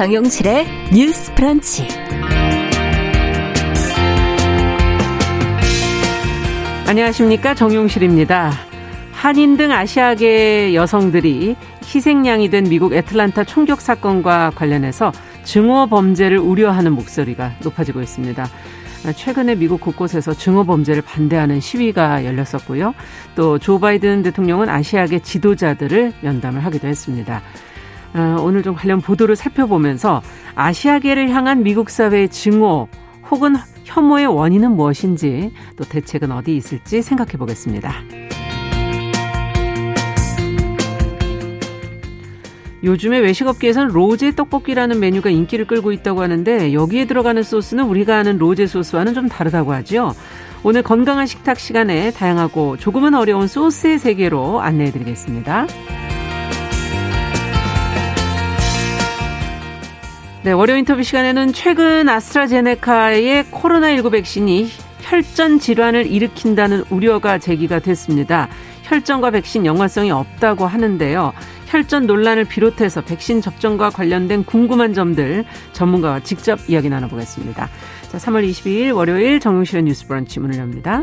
정용실의 뉴스 프런치. 안녕하십니까. 정용실입니다. 한인 등 아시아계 여성들이 희생양이 된 미국 애틀란타 총격 사건과 관련해서 증오 범죄를 우려하는 목소리가 높아지고 있습니다. 최근에 미국 곳곳에서 증오 범죄를 반대하는 시위가 열렸었고요. 또 조 바이든 대통령은 아시아계 지도자들을 면담을 하기도 했습니다. 어, 오늘 좀 관련 보도를 살펴보면서 아시아계를 향한 미국 사회의 증오 혹은 혐오의 원인은 무엇인지 또 대책은 어디 있을지 생각해 보겠습니다. 요즘에 외식업계에서는 로제 떡볶이라는 메뉴가 인기를 끌고 있다고 하는데 여기에 들어가는 소스는 우리가 아는 로제 소스와는 좀 다르다고 하죠. 오늘 건강한 식탁 시간에 다양하고 조금은 어려운 소스의 세계로 안내해 드리겠습니다. 네, 월요 인터뷰 시간에는 최근 아스트라제네카의 코로나19 백신이 혈전 질환을 일으킨다는 우려가 제기가 됐습니다. 혈전과 백신 연관성이 없다고 하는데요. 혈전 논란을 비롯해서 백신 접종과 관련된 궁금한 점들 전문가와 직접 이야기 나눠보겠습니다. 자, 3월 22일 월요일 정용실의 뉴스 브런치 문을 엽니다.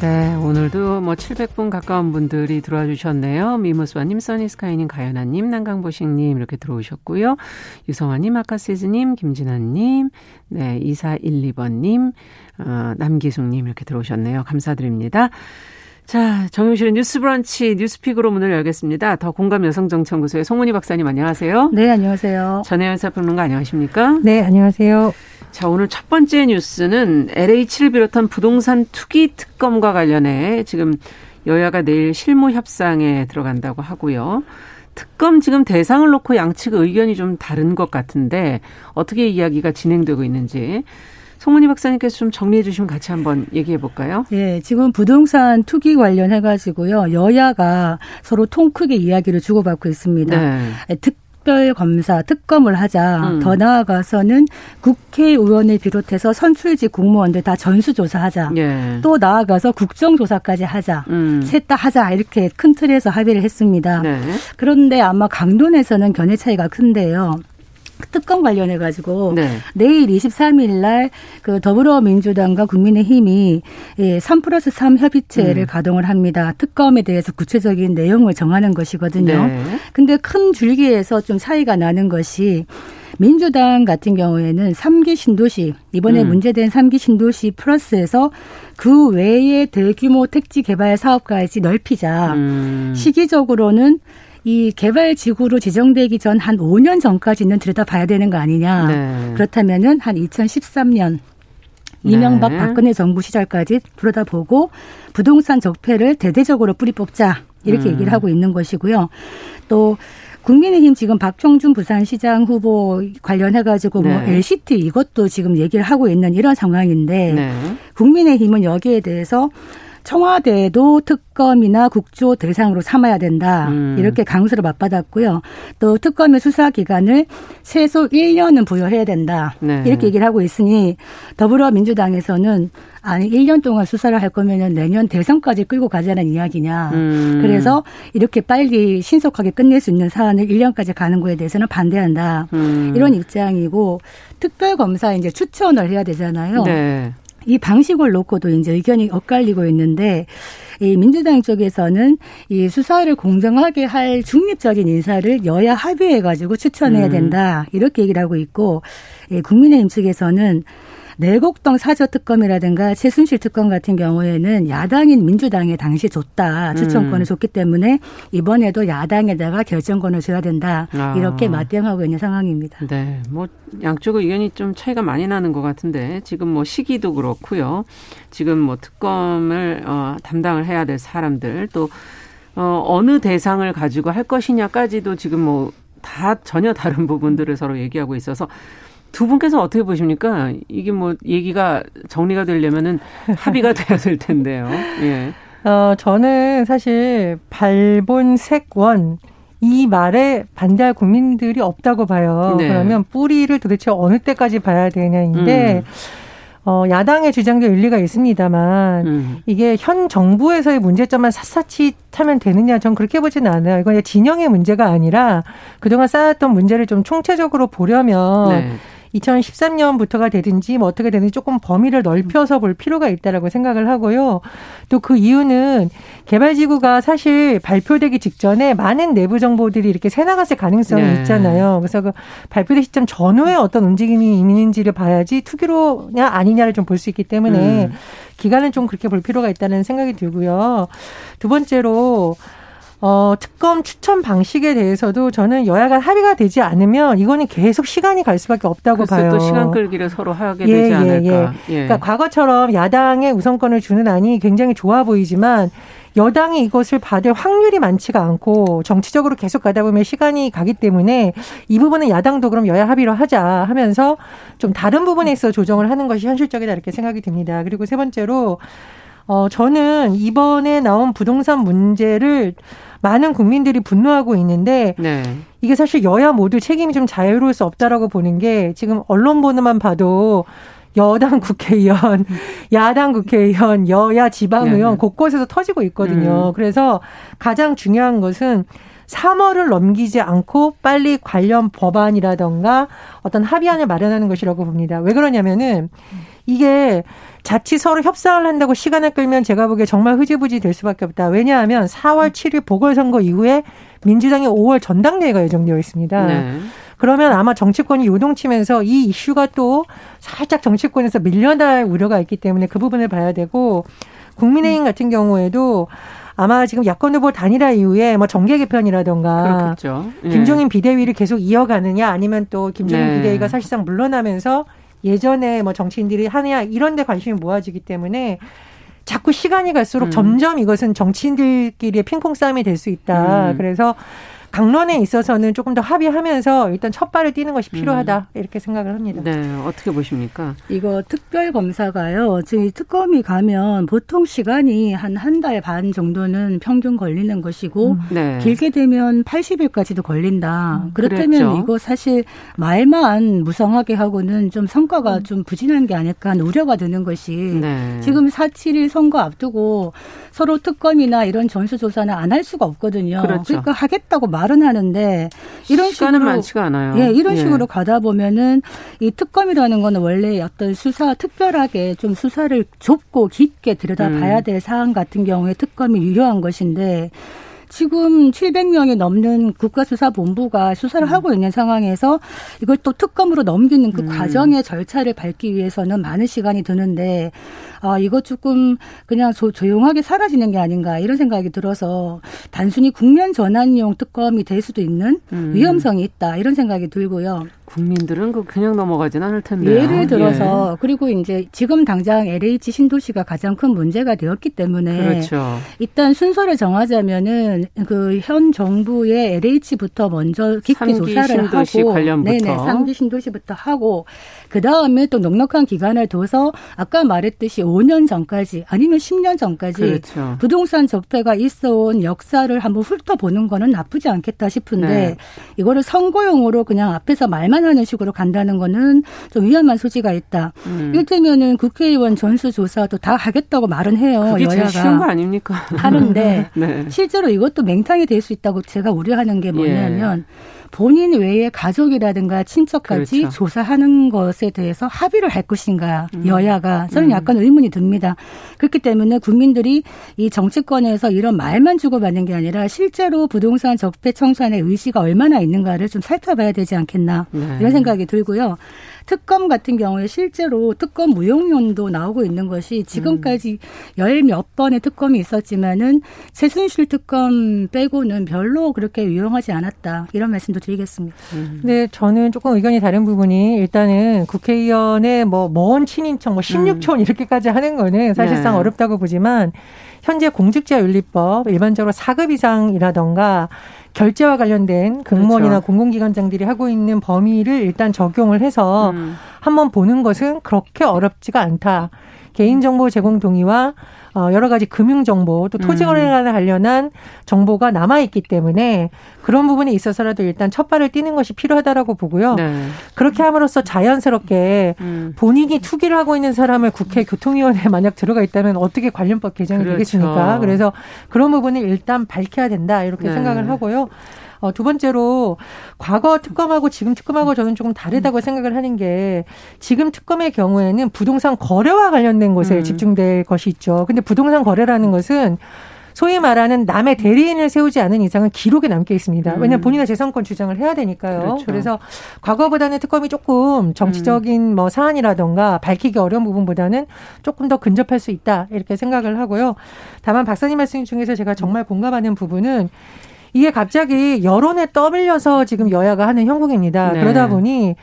네, 오늘도 뭐 700분 가까운 분들이 들어와 주셨네요. 미무스와님, 써니스카이님, 가연아님, 난강보식님 이렇게 들어오셨고요. 유성아님, 아카세즈님, 김진아님, 네, 2412번님, 어, 남기숙님 이렇게 들어오셨네요. 감사드립니다. 자, 정용실의 뉴스 브런치 뉴스픽으로 문을 열겠습니다. 더 공감 여성정치연구소의 송문희 박사님 안녕하세요. 네, 안녕하세요. 전혜연 사평론가 안녕하십니까? 네, 안녕하세요. 자, 오늘 첫 번째 뉴스는 LH를 비롯한 부동산 투기 특검과 관련해 지금 여야가 내일 실무 협상에 들어간다고 하고요. 특검 지금 대상을 놓고 양측 의견이 좀 다른 것 같은데 어떻게 이야기가 진행되고 있는지 송문희 박사님께서 좀 정리해 주시면 같이 한번 얘기해 볼까요? 예, 지금 부동산 투기 관련해 가지고요. 여야가 서로 통 크게 이야기를 주고받고 있습니다. 네. 특 특별 검사 특검을 하자. 음. 더 나아가서는 국회의원을 비롯해서 선출직 공무원들 다 전수조사하자. 예. 또 나아가서 국정조사까지 하자. 음. 셋다 하자. 이렇게 큰 틀에서 합의를 했습니다. 네. 그런데 아마 강론에서는 견해 차이가 큰데요. 특검 관련해 가지고 네. 내일 23일 날 그 더불어민주당과 국민의힘이 예, 3 플러스 3 협의체를 음. 가동을 합니다. 특검에 대해서 구체적인 내용을 정하는 것이거든요. 네. 근데 큰 줄기에서 좀 차이가 나는 것이 민주당 같은 경우에는 3기 신도시 이번에 음. 문제된 3기 신도시 플러스에서 그 외에 대규모 택지 개발 사업까지 넓히자. 음. 시기적으로는 이 개발 지구로 지정되기 전 한 5년 전까지는 들여다봐야 되는 거 아니냐. 네. 그렇다면은 한 2013년 이명박 네. 박근혜 정부 시절까지 들여다보고 부동산 적폐를 대대적으로 뿌리 뽑자 이렇게 음. 얘기를 하고 있는 것이고요. 또 국민의힘 지금 박청준 부산시장 후보 관련해가지고 뭐 네. 뭐 LCT 이것도 지금 얘기를 하고 있는 이런 상황인데 네. 국민의힘은 여기에 대해서 청와대도 특검이나 국조 대상으로 삼아야 된다. 음. 이렇게 강수를 맞받았고요. 또 특검의 수사 기간을 최소 1년은 부여해야 된다. 네. 이렇게 얘기를 하고 있으니 더불어민주당에서는 아니 1년 동안 수사를 할 거면은 내년 대선까지 끌고 가자는 이야기냐. 음. 그래서 이렇게 빨리 신속하게 끝낼 수 있는 사안을 1년까지 가는 거에 대해서는 반대한다. 음. 이런 입장이고 특별검사 이제 추천을 해야 되잖아요. 네. 이 방식을 놓고도 이제 의견이 엇갈리고 있는데 이 민주당 쪽에서는 이 수사를 공정하게 할 중립적인 인사를 여야 합의해 가지고 추천해야 음. 된다 이렇게 얘기를 하고 있고 예, 국민의힘 측에서는 내곡동 사저 특검이라든가 최순실 특검 같은 경우에는 야당인 민주당에 당시 줬다 추천권을 음. 줬기 때문에 이번에도 야당에다가 결정권을 줘야 된다 아. 이렇게 맞대응하고 있는 상황입니다. 네, 뭐 양쪽 의견이 좀 차이가 많이 나는 것 같은데 지금 뭐 시기도 그렇고요. 지금 뭐 특검을 어, 담당을 해야 될 사람들 또 어, 어느 대상을 가지고 할 것이냐까지도 지금 뭐 다 전혀 다른 부분들을 서로 얘기하고 있어서 두 분께서 어떻게 보십니까? 이게 뭐 얘기가 정리가 되려면은 합의가 돼야 될 텐데요. 예. 어, 저는 사실 발본색원 이 말에 반대할 국민들이 없다고 봐요. 네. 그러면 뿌리를 도대체 어느 때까지 봐야 되냐인데 음. 어, 야당의 주장도 일리가 있습니다만 음. 이게 현 정부에서의 문제점만 샅샅이 타면 되느냐 전 그렇게 보지는 않아요. 이건 진영의 문제가 아니라 그동안 쌓았던 문제를 좀 총체적으로 보려면 네. 2013년부터가 되든지 뭐 어떻게 되든지 조금 범위를 넓혀서 볼 필요가 있다라고 생각을 하고요. 또 그 이유는 개발지구가 사실 발표되기 직전에 많은 내부 정보들이 이렇게 새나갔을 가능성이 네. 있잖아요. 그래서 그 발표된 시점 전후에 어떤 움직임이 있는지를 봐야지 투기로냐 아니냐를 좀 볼 수 있기 때문에 음. 기간은 좀 그렇게 볼 필요가 있다는 생각이 들고요. 두 번째로 어, 특검 추천 방식에 대해서도 저는 여야가 합의가 되지 않으면 이거는 계속 시간이 갈 수밖에 없다고 봐요. 또 시간 끌기를 서로 하게 예, 되지 예, 않을까. 예. 예. 그러니까 과거처럼 야당의 우선권을 주는 안이 굉장히 좋아 보이지만 여당이 이것을 받을 확률이 많지가 않고 정치적으로 계속 가다 보면 시간이 가기 때문에 이 부분은 야당도 그럼 여야 합의로 하자 하면서 좀 다른 부분에 있어 조정을 하는 것이 현실적이다 이렇게 생각이 듭니다. 그리고 세 번째로 어 저는 이번에 나온 부동산 문제를 많은 국민들이 분노하고 있는데 네. 이게 사실 여야 모두 책임이 좀 자유로울 수 없다라고 보는 게 지금 언론 보는만 봐도 여당 국회의원, 야당 국회의원, 여야 지방의원 네, 네. 곳곳에서 터지고 있거든요. 음. 그래서 가장 중요한 것은 3월을 넘기지 않고 빨리 관련 법안이라던가 어떤 합의안을 마련하는 것이라고 봅니다. 왜 그러냐면은 이게 자칫 서로 협상을 한다고 시간을 끌면 제가 보기에 정말 흐지부지 될 수밖에 없다. 왜냐하면 4월 7일 보궐선거 이후에 민주당의 5월 전당대회가 예정되어 있습니다. 네. 그러면 아마 정치권이 요동치면서 이 이슈가 또 살짝 정치권에서 밀려날 우려가 있기 때문에 그 부분을 봐야 되고 국민의힘 같은 경우에도 아마 지금 야권 후보 단일화 이후에 뭐 정계 개편이라던가 예. 김종인 비대위를 계속 이어가느냐 아니면 또 김종인 네. 비대위가 사실상 물러나면서 예전에 뭐 정치인들이 하느냐 이런 데 관심이 모아지기 때문에 자꾸 시간이 갈수록 음. 점점 이것은 정치인들끼리의 핑퐁 싸움이 될 수 있다. 음. 그래서 강론에 있어서는 조금 더 합의하면서 일단 첫 발을 띄는 것이 필요하다 음. 이렇게 생각을 합니다. 네, 어떻게 보십니까? 이거 특별 검사가요. 지금 특검이 가면 보통 시간이 한 한 달 반 정도는 평균 걸리는 것이고 음. 네. 길게 되면 80일까지도 걸린다. 음, 그렇다면 그랬죠. 이거 사실 말만 무성하게 하고는 좀 성과가 음. 좀 부진한 게 아닐까 하는 우려가 드는 것이 네. 지금 4.7일 선거 앞두고 서로 특검이나 이런 전수조사는 안 할 수가 없거든요. 그렇죠. 그러니까 하겠다고 말 말은 하는데 이런 식으로 많지가 않아요. 예, 이런 예. 식으로 가다 보면은 이 특검이라는 거는 원래 어떤 수사 특별하게 좀 수사를 좁고 깊게 들여다봐야 음. 될 사안 같은 경우에 특검이 유효한 것인데 지금 700명이 넘는 국가수사본부가 수사를 음. 하고 있는 상황에서 이걸 또 특검으로 넘기는 그 음. 과정의 절차를 밟기 위해서는 많은 시간이 드는데 아, 이거 조금 그냥 조, 조용하게 사라지는 게 아닌가 이런 생각이 들어서 단순히 국면 전환용 특검이 될 수도 있는 음. 위험성이 있다 이런 생각이 들고요. 국민들은 그 그냥 넘어가진 않을 텐데. 예를 들어서 예. 그리고 이제 지금 당장 LH 신도시가 가장 큰 문제가 되었기 때문에 그렇죠. 일단 순서를 정하자면은 그 현 정부의 LH부터 먼저 깊이 조사를 하고 관련부터. 네네 상기 신도시부터 하고 그 다음에 또 넉넉한 기간을 둬서 아까 말했듯이 5년 전까지 아니면 10년 전까지 그렇죠. 부동산 적폐가 있어온 역사를 한번 훑어보는 거는 나쁘지 않겠다 싶은데 네. 이거를 선거용으로 그냥 앞에서 말만 하는 식으로 간다는 거는 좀 위험한 소지가 있다. 음. 이를테면은 국회의원 전수조사도 다 하겠다고 말은 해요. 그게 여야가. 쉬운 거 아닙니까? 하는데 네. 실제로 이것도 맹탕이 될 수 있다고 제가 우려하는 게 뭐냐면 예. 본인 외에 가족이라든가 친척까지 그렇죠. 조사하는 것에 대해서 합의를 할 것인가 음. 여야가 저는 음. 약간 의문이 듭니다. 그렇기 때문에 국민들이 이 정치권에서 이런 말만 주고받는 게 아니라 실제로 부동산 적폐 청산의 의지가 얼마나 있는가를 좀 살펴봐야 되지 않겠나 네. 이런 생각이 들고요. 특검 같은 경우에 실제로 특검 무용론도 나오고 있는 것이 지금까지 열몇 번의 특검이 있었지만은 최순실 특검 빼고는 별로 그렇게 유용하지 않았다 이런 말씀도 드리겠습니다. 음. 네, 저는 조금 의견이 다른 부분이 일단은 국회의원의 뭐 먼 친인척 뭐 16촌 음. 이렇게까지 하는 거는 사실상 네. 어렵다고 보지만 현재 공직자윤리법 일반적으로 4급 이상이라던가 결제와 관련된 공무원이나 그렇죠. 공공기관장들이 하고 있는 범위를 일단 적용을 해서 음. 한번 보는 것은 그렇게 어렵지가 않다. 개인정보 제공 동의와 어, 여러 가지 금융 정보 또 토지 거래에 음. 관련한 정보가 남아 있기 때문에 그런 부분에 있어서라도 일단 첫 발을 띄는 것이 필요하다라고 보고요. 네. 그렇게 함으로써 자연스럽게 음. 본인이 투기를 하고 있는 사람을 국회 교통위원회에 만약 들어가 있다면 어떻게 관련법 개정이 그렇죠. 되겠습니까? 그래서 그런 부분을 일단 밝혀야 된다 이렇게 네. 생각을 하고요. 어, 두 번째로 과거 특검하고 지금 특검하고 저는 조금 다르다고 생각을 하는 게 지금 특검의 경우에는 부동산 거래와 관련된 것에 음. 집중될 것이 있죠. 근데 부동산 거래라는 것은 소위 말하는 남의 대리인을 세우지 않은 이상은 기록에 남게 있습니다. 왜냐하면 음. 본인의 재산권 주장을 해야 되니까요. 그렇죠. 그래서 과거보다는 특검이 조금 정치적인 뭐 사안이라던가 밝히기 어려운 부분보다는 조금 더 근접할 수 있다 이렇게 생각을 하고요. 다만 박사님 말씀 중에서 제가 정말 공감하는 부분은 이게 갑자기 여론에 떠밀려서 지금 여야가 하는 형국입니다. 네. 그러다 보니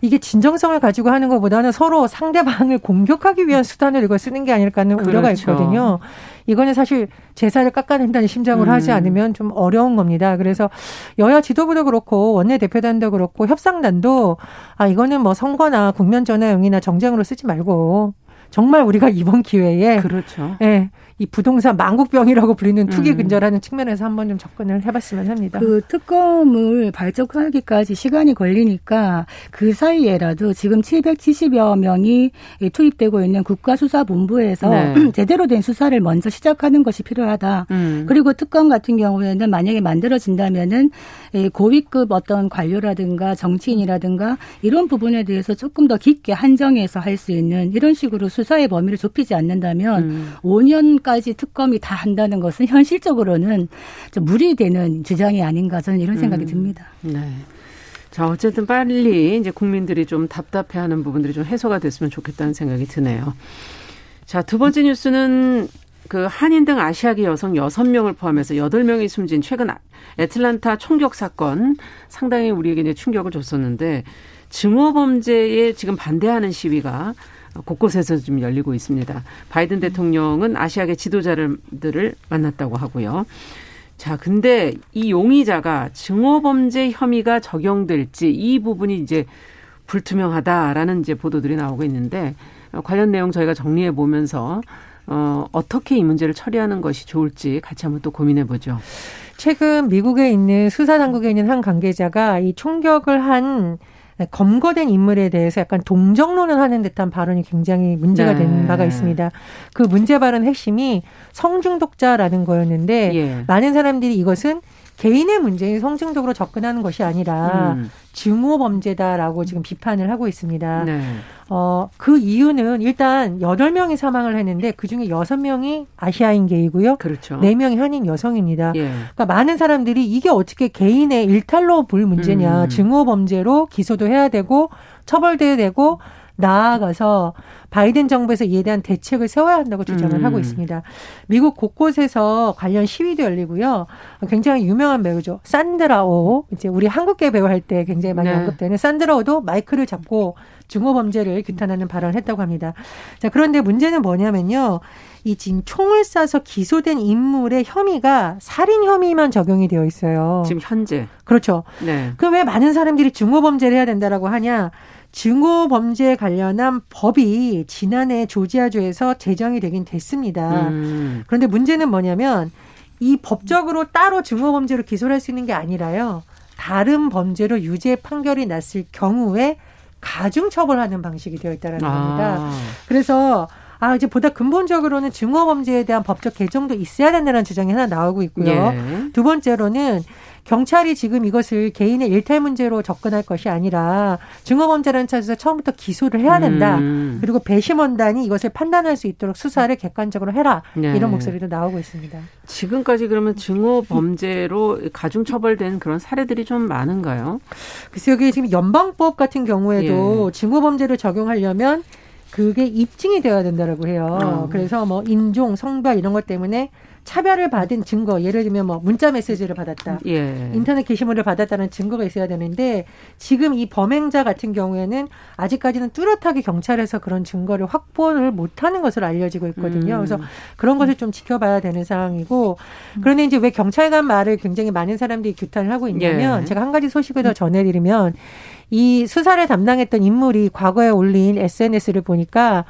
이게 진정성을 가지고 하는 것보다는 서로 상대방을 공격하기 위한 수단을 이걸 쓰는 게 아닐까 하는 우려가 그렇죠. 있거든요. 이거는 사실 제사를 깎아낸다는 심정을 음. 하지 않으면 좀 어려운 겁니다. 그래서 여야 지도부도 그렇고 원내대표단도 그렇고 협상단도 아 이거는 뭐 선거나 국면 전화용이나 정쟁으로 쓰지 말고 정말 우리가 이번 기회에 그렇죠. 예. 이 부동산 망국병이라고 불리는 투기 음. 근절하는 측면에서 한번 좀 접근을 해봤으면 합니다. 그 특검을 발족하기까지 시간이 걸리니까 그 사이에라도 지금 770여 명이 투입되고 있는 국가수사본부에서 네. 제대로 된 수사를 먼저 시작하는 것이 필요하다. 음. 그리고 특검 같은 경우에는 만약에 만들어진다면은 고위급 어떤 관료라든가 정치인이라든가 이런 부분에 대해서 조금 더 깊게 한정해서 할 수 있는 이런 식으로 수사의 범위를 좁히지 않는다면 음. 5년까지 까지 특검이 다 한다는 것은 현실적으로는 좀 무리되는 주장이 아닌가 저는 이런 생각이 음. 듭니다. 네. 자, 어쨌든 빨리 이제 국민들이 좀 답답해 하는 부분들이 좀 해소가 됐으면 좋겠다는 생각이 드네요. 자, 두 번째 뉴스는 그 한인 등 아시아계 여성 여섯 명을 포함해서 여덟 명이 숨진 최근 애틀란타 총격 사건 상당히 우리에게 이제 충격을 줬었는데 증오 범죄에 지금 반대하는 시위가 곳곳에서 좀 열리고 있습니다. 바이든 대통령은 아시아계 지도자들을 만났다고 하고요. 자, 근데 이 용의자가 증오범죄 혐의가 적용될지 이 부분이 이제 불투명하다라는 이제 보도들이 나오고 있는데 관련 내용 저희가 정리해 보면서 어, 어떻게 이 문제를 처리하는 것이 좋을지 같이 한번 또 고민해 보죠. 최근 미국에 있는 수사 당국에 있는 한 관계자가 이 총격을 한 네, 검거된 인물에 대해서 약간 동정론을 하는 듯한 발언이 굉장히 문제가 네. 된 바가 있습니다. 그 문제 발언 핵심이 성중독자라는 거였는데 예. 많은 사람들이 이것은 개인의 문제인 성층적으로 접근하는 것이 아니라 음. 증오 범죄다라고 지금 비판을 하고 있습니다. 네. 어, 그 이유는 일단 여덟 명이 사망을 했는데 그 중에 여섯 명이 아시아인 게이고요. 그렇죠. 네 명이 한인 여성입니다. 예. 그러니까 많은 사람들이 이게 어떻게 개인의 일탈로 볼 문제냐. 음. 증오 범죄로 기소도 해야 되고 처벌돼야 되고 나아가서 바이든 정부에서 이에 대한 대책을 세워야 한다고 주장을 음. 하고 있습니다. 미국 곳곳에서 관련 시위도 열리고요. 굉장히 유명한 배우죠. 산드라오. 이제 우리 한국계 배우 할 때 굉장히 많이 네. 언급되는 산드라오도 마이크를 잡고 중호 범죄를 규탄하는 발언을 했다고 합니다. 자, 그런데 문제는 뭐냐면요. 이 지금 총을 쏴서 기소된 인물의 혐의가 살인 혐의만 적용이 되어 있어요. 지금 현재. 그렇죠. 네. 그왜 많은 사람들이 중호 범죄를 해야 된다라고 하냐? 증오 범죄에 관련한 법이 지난해 조지아주에서 제정이 되긴 됐습니다. 음. 그런데 문제는 뭐냐면 이 법적으로 따로 증오 범죄로 기소를 할 수 있는 게 아니라요. 다른 범죄로 유죄 판결이 났을 경우에 가중 처벌하는 방식이 되어 있다는 라 아. 겁니다. 그래서 아 이제 보다 근본적으로는 증오 범죄에 대한 법적 개정도 있어야 된다는 주장이 하나 나오고 있고요. 예. 두 번째로는 경찰이 지금 이것을 개인의 일탈 문제로 접근할 것이 아니라 증오범죄라는 차에서 처음부터 기소를 해야 된다. 음. 그리고 배심원단이 이것을 판단할 수 있도록 수사를 객관적으로 해라. 네. 이런 목소리도 나오고 있습니다. 지금까지 그러면 증오범죄로 가중 처벌된 그런 사례들이 좀 많은가요? 글쎄 여기 지금 연방법 같은 경우에도 예. 증오범죄를 적용하려면 그게 입증이 되어야 된다라고 해요. 어. 그래서 뭐 인종, 성별 이런 것 때문에 차별을 받은 증거, 예를 들면 뭐 문자 메시지를 받았다, 예. 인터넷 게시물을 받았다는 증거가 있어야 되는데 지금 이 범행자 같은 경우에는 아직까지는 뚜렷하게 경찰에서 그런 증거를 확보를 못하는 것으로 알려지고 있거든요. 음. 그래서 그런 것을 좀 지켜봐야 되는 상황이고 그런데 이제 왜 경찰관 말을 굉장히 많은 사람들이 규탄을 하고 있냐면 예. 제가 한 가지 소식을 더 전해드리면 이 수사를 담당했던 인물이 과거에 올린 SNS를 보니까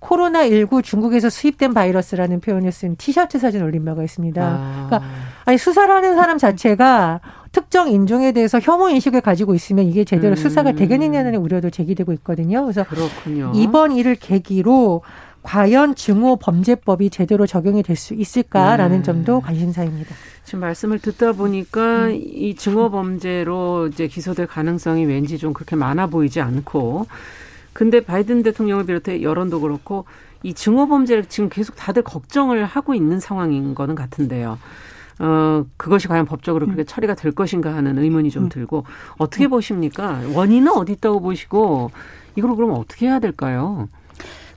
코로나19 중국에서 수입된 바이러스라는 표현을 쓴 티셔츠 사진 올린 바가 있습니다. 아. 그러니까 아니 수사를 하는 사람 자체가 특정 인종에 대해서 혐오 인식을 가지고 있으면 이게 제대로 음. 수사가 되겠느냐는 우려도 제기되고 있거든요. 그래서 그렇군요. 이번 일을 계기로 과연 증오 범죄법이 제대로 적용이 될 수 있을까라는 음. 점도 관심사입니다. 지금 말씀을 듣다 보니까 음. 이 증오 범죄로 이제 기소될 가능성이 왠지 좀 그렇게 많아 보이지 않고 근데 바이든 대통령을 비롯해 여론도 그렇고 이 증오 범죄를 지금 계속 다들 걱정을 하고 있는 상황인 거는 같은데요. 어, 그것이 과연 법적으로 그렇게 음. 처리가 될 것인가 하는 의문이 좀 음. 들고 어떻게 음. 보십니까? 원인은 어디 있다고 보시고 이걸 그럼 어떻게 해야 될까요?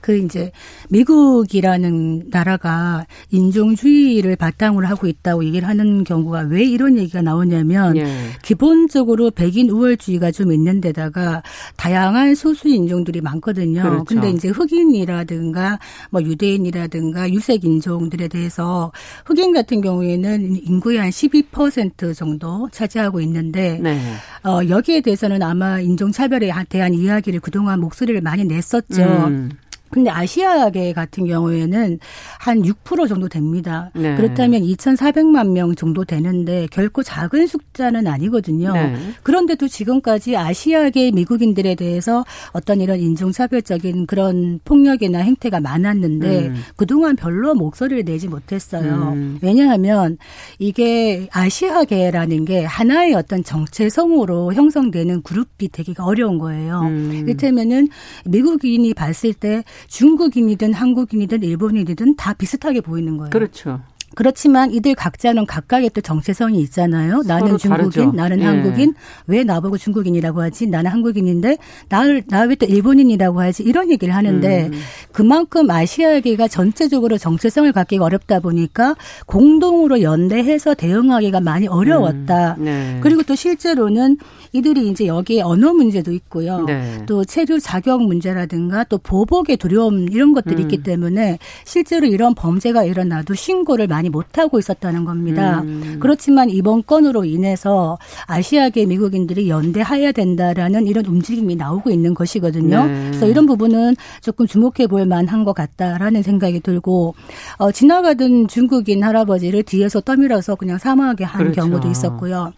그 이제 미국이라는 나라가 인종주의를 바탕으로 하고 있다고 얘기를 하는 경우가 왜 이런 얘기가 나오냐면 예. 기본적으로 백인 우월주의가 좀 있는 데다가 다양한 소수 인종들이 많거든요. 그렇죠. 근데 이제 흑인이라든가 뭐 유대인이라든가 유색 인종들에 대해서 흑인 같은 경우에는 인구의 한 12% 정도 차지하고 있는데 네. 어 여기에 대해서는 아마 인종 차별에 대한 이야기를 그동안 목소리를 많이 냈었죠. 음. 근데 아시아계 같은 경우에는 한 6% 정도 됩니다. 네. 그렇다면 2,400만 명 정도 되는데 결코 작은 숫자는 아니거든요. 네. 그런데도 지금까지 아시아계 미국인들에 대해서 어떤 이런 인종차별적인 그런 폭력이나 행태가 많았는데 음. 그동안 별로 목소리를 내지 못했어요. 음. 왜냐하면 이게 아시아계라는 게 하나의 어떤 정체성으로 형성되는 그룹이 되기가 어려운 거예요. 음. 이를테면은 미국인이 봤을 때 중국인이든 한국인이든 일본인이든 다 비슷하게 보이는 거예요. 그렇죠. 그렇지만 이들 각자는 각각의 또 정체성이 있잖아요. 나는 중국인, 다르죠. 나는 예. 한국인. 왜 나보고 중국인이라고 하지? 나는 한국인인데 나를 나 왜 또 일본인이라고 하지? 이런 얘기를 하는데 음. 그만큼 아시아계가 전체적으로 정체성을 갖기가 어렵다 보니까 공동으로 연대해서 대응하기가 많이 어려웠다. 음. 네. 그리고 또 실제로는 이들이 이제 여기에 언어 문제도 있고요. 네. 또 체류 자격 문제라든가 또 보복의 두려움 이런 것들이 음. 있기 때문에 실제로 이런 범죄가 일어나도 신고를 많이 못하고 있었다는 겁니다. 음. 그렇지만 이번 건으로 인해서 아시아계 미국인들이 연대해야 된다라는 이런 움직임이 나오고 있는 것이거든요. 네. 그래서 이런 부분은 조금 주목해 볼 만한 것 같다라는 생각이 들고 어, 지나가던 중국인 할아버지를 뒤에서 떠밀어서 그냥 사망하게 한 그렇죠. 경우도 있었고요.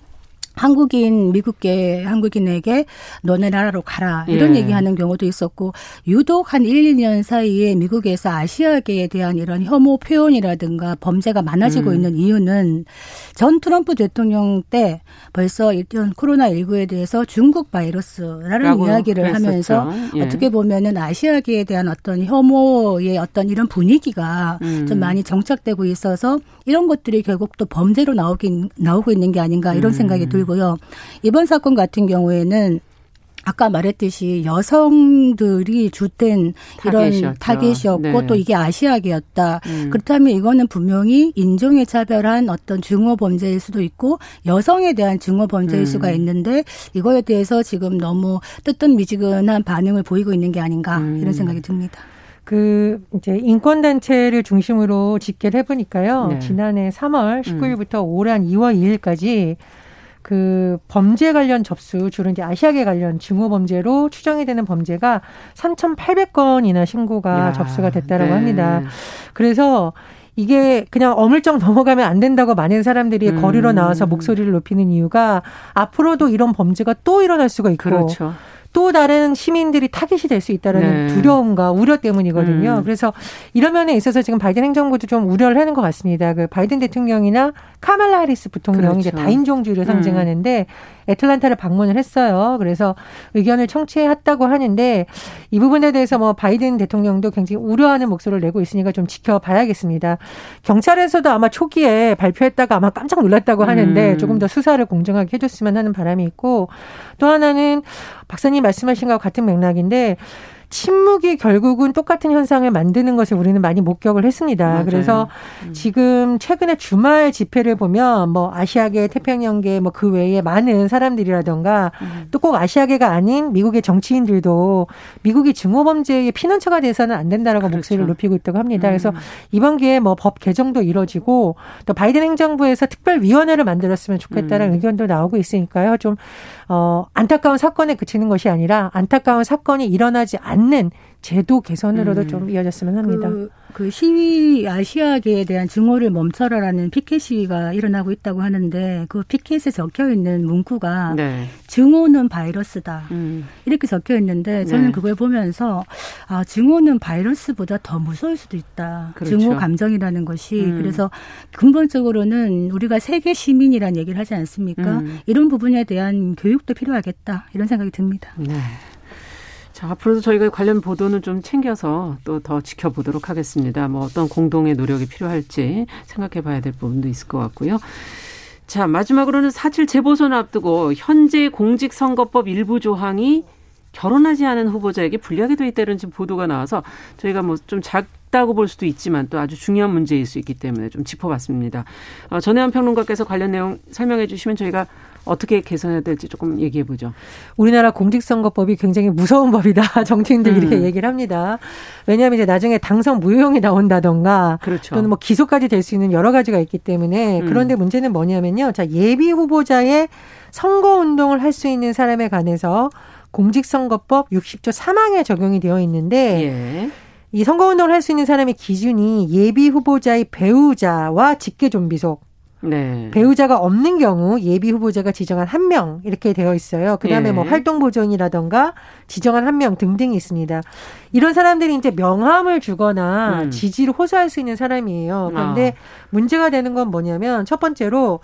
한국인 미국계 한국인에게 너네 나라로 가라 이런 예. 얘기하는 경우도 있었고 유독 한 1, 2년 사이에 미국에서 아시아계에 대한 이런 혐오 표현이라든가 범죄가 많아지고 음. 있는 이유는 전 트럼프 대통령 때 벌써 이런 코로나 19에 대해서 중국 바이러스라는 이야기를 했었죠. 하면서 예. 어떻게 보면은 아시아계에 대한 어떤 혐오의 어떤 이런 분위기가 음. 좀 많이 정착되고 있어서 이런 것들이 결국 또 범죄로 나오긴 나오고 있는 게 아닌가 이런 음. 생각이 들고 들고요. 이번 사건 같은 경우에는 아까 말했듯이 여성들이 주된 이런 타겟이었죠. 타겟이었고 네. 또 이게 아시아계였다. 음. 그렇다면 이거는 분명히 인종에 차별한 어떤 증오 범죄일 수도 있고 여성에 대한 증오 범죄일 음. 수가 있는데 이거에 대해서 지금 너무 뜨뜻미지근한 반응을 보이고 있는 게 아닌가 음. 이런 생각이 듭니다. 그 이제 인권 단체를 중심으로 집계를 해보니까요. 네. 지난해 3월 19일부터 올해 한 2월 2일까지 그 범죄 관련 접수 주로 이제 아시아계 관련 증오 범죄로 추정이 되는 범죄가 3,800건이나 신고가 야, 접수가 됐다라고 네. 합니다. 그래서 이게 그냥 어물쩍 넘어가면 안 된다고 많은 사람들이 음. 거리로 나와서 목소리를 높이는 이유가 앞으로도 이런 범죄가 또 일어날 수가 있고 그렇죠. 또 다른 시민들이 타깃이 될 수 있다라는 네. 두려움과 우려 때문이거든요. 음. 그래서 이런 면에 있어서 지금 바이든 행정부도 좀 우려를 하는 것 같습니다. 그 바이든 대통령이나 카말라 하리스 부통령이 그렇죠. 다인종주의를 상징하는데 음. 애틀란타를 방문을 했어요. 그래서 의견을 청취했다고 하는데 이 부분에 대해서 뭐 바이든 대통령도 굉장히 우려하는 목소리를 내고 있으니까 좀 지켜봐야겠습니다. 경찰에서도 아마 초기에 발표했다가 아마 깜짝 놀랐다고 하는데 음. 조금 더 수사를 공정하게 해줬으면 하는 바람이 있고 또 하나는 박사님 말씀하신 것과 같은 맥락인데 침묵이 결국은 똑같은 현상을 만드는 것을 우리는 많이 목격을 했습니다. 맞아요. 그래서 음. 지금 최근에 주말 집회를 보면 뭐 아시아계, 태평양계 뭐 그 외에 많은 사람들이라던가 음. 또꼭 아시아계가 아닌 미국의 정치인들도 미국이 증오범죄의 피난처가 돼서는 안 된다라고 그렇죠. 목소리를 높이고 있다고 합니다. 음. 그래서 이번 기회에 뭐 법 개정도 이뤄지고 또 바이든 행정부에서 특별위원회를 만들었으면 좋겠다는 음. 의견도 나오고 있으니까요. 좀 어, 안타까운 사건에 그치는 것이 아니라 안타까운 사건이 일어나지 않는 제도 개선으로도 음. 좀 이어졌으면 합니다. 그, 그 시위 아시아계에 대한 증오를 멈춰라라는 피켓 시위가 일어나고 있다고 하는데 그 피켓에 적혀 있는 문구가 네. 증오는 바이러스다 음. 이렇게 적혀 있는데 저는 네. 그걸 보면서 아 증오는 바이러스보다 더 무서울 수도 있다. 그렇죠. 증오 감정이라는 것이 음. 그래서 근본적으로는 우리가 세계 시민이라는 얘기를 하지 않습니까? 음. 이런 부분에 대한 교육도 필요하겠다 이런 생각이 듭니다. 네. 자, 앞으로도 저희가 관련 보도는 좀 챙겨서 또 더 지켜보도록 하겠습니다. 뭐 어떤 공동의 노력이 필요할지 생각해 봐야 될 부분도 있을 것 같고요. 자, 마지막으로는 사실 재보선 앞두고 현재 공직선거법 일부 조항이 결혼하지 않은 후보자에게 불리하게 돼 있다는 지금 보도가 나와서 저희가 뭐 좀 작다고 볼 수도 있지만 또 아주 중요한 문제일 수 있기 때문에 좀 짚어봤습니다. 어, 전혜원 평론가께서 관련 내용 설명해 주시면 저희가 어떻게 개선해야 될지 조금 얘기해 보죠. 우리나라 공직선거법이 굉장히 무서운 법이다. 정치인들이 음. 이렇게 얘기를 합니다. 왜냐하면 이제 나중에 당선 무효형이 나온다던가 그렇죠. 또는 뭐 기소까지 될 수 있는 여러 가지가 있기 때문에 음. 그런데 문제는 뭐냐면요. 자, 예비 후보자의 선거 운동을 할 수 있는 사람에 관해서 공직선거법 60조 3항에 적용이 되어 있는데 예. 이 선거운동을 할 수 있는 사람의 기준이 예비 후보자의 배우자와 직계 좀비속 네. 배우자가 없는 경우 예비 후보자가 지정한 한 명 이렇게 되어 있어요. 그다음에 예. 뭐 활동 보존이라던가 지정한 한 명 등등이 있습니다. 이런 사람들이 이제 명함을 주거나 음. 지지를 호소할 수 있는 사람이에요. 그런데 아. 문제가 되는 건 뭐냐면 첫 번째로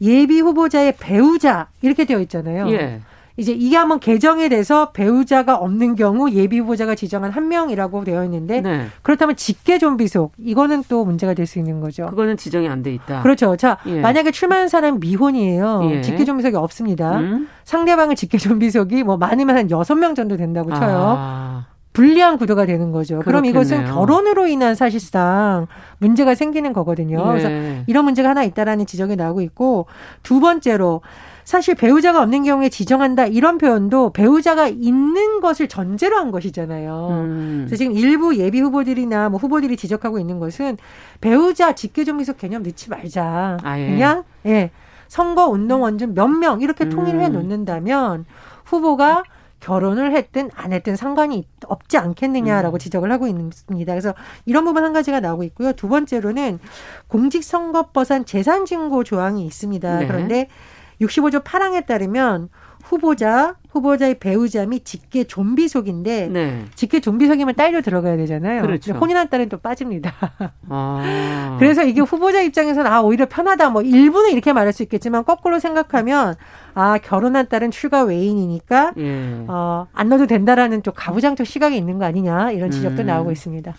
예비 후보자의 배우자 이렇게 되어 있잖아요. 예. 이제 이게 한번 개정이 돼서 배우자가 없는 경우 예비 후보자가 지정한 한 명이라고 되어 있는데 네. 그렇다면 직계 좀비속 이거는 또 문제가 될 수 있는 거죠. 그거는 지정이 안 돼 있다. 그렇죠. 자 예. 만약에 출마한 사람 미혼이에요. 예. 직계 좀비속이 없습니다. 음? 상대방은 직계 좀비속이 뭐 많으면 한 여섯 명 정도 된다고 쳐요. 아. 불리한 구도가 되는 거죠. 그렇겠네요. 그럼 이것은 결혼으로 인한 사실상 문제가 생기는 거거든요. 예. 그래서 이런 문제가 하나 있다라는 지적이 나오고 있고 두 번째로 사실 배우자가 없는 경우에 지정한다 이런 표현도 배우자가 있는 것을 전제로 한 것이잖아요. 음. 그래서 지금 일부 예비 후보들이나 뭐 후보들이 지적하고 있는 것은 배우자 직계정비속 개념 넣지 말자. 아, 예. 그냥 예 선거 운동 원준 몇명 이렇게 통일해 음. 놓는다면 후보가 결혼을 했든 안 했든 상관이 없지 않겠느냐라고 음. 지적을 하고 있습니다. 그래서 이런 부분 한 가지가 나오고 있고요. 두 번째로는 공직선거법상 재산증고 조항이 있습니다. 네. 그런데 65조 8항에 따르면 후보자, 후보자의 배우자 및 직계 좀비 속인데 네. 직계 좀비 속이면 딸려 들어가야 되잖아요. 그렇죠. 혼인한 딸은 또 빠집니다. 아. 그래서 이게 후보자 입장에서는 아 오히려 편하다. 뭐 일부는 이렇게 말할 수 있겠지만 거꾸로 생각하면 아 결혼한 딸은 출가 외인이니까 예. 어안 넣어도 된다라는 좀 가부장적 시각이 있는 거 아니냐 이런 지적도 음. 나오고 있습니다.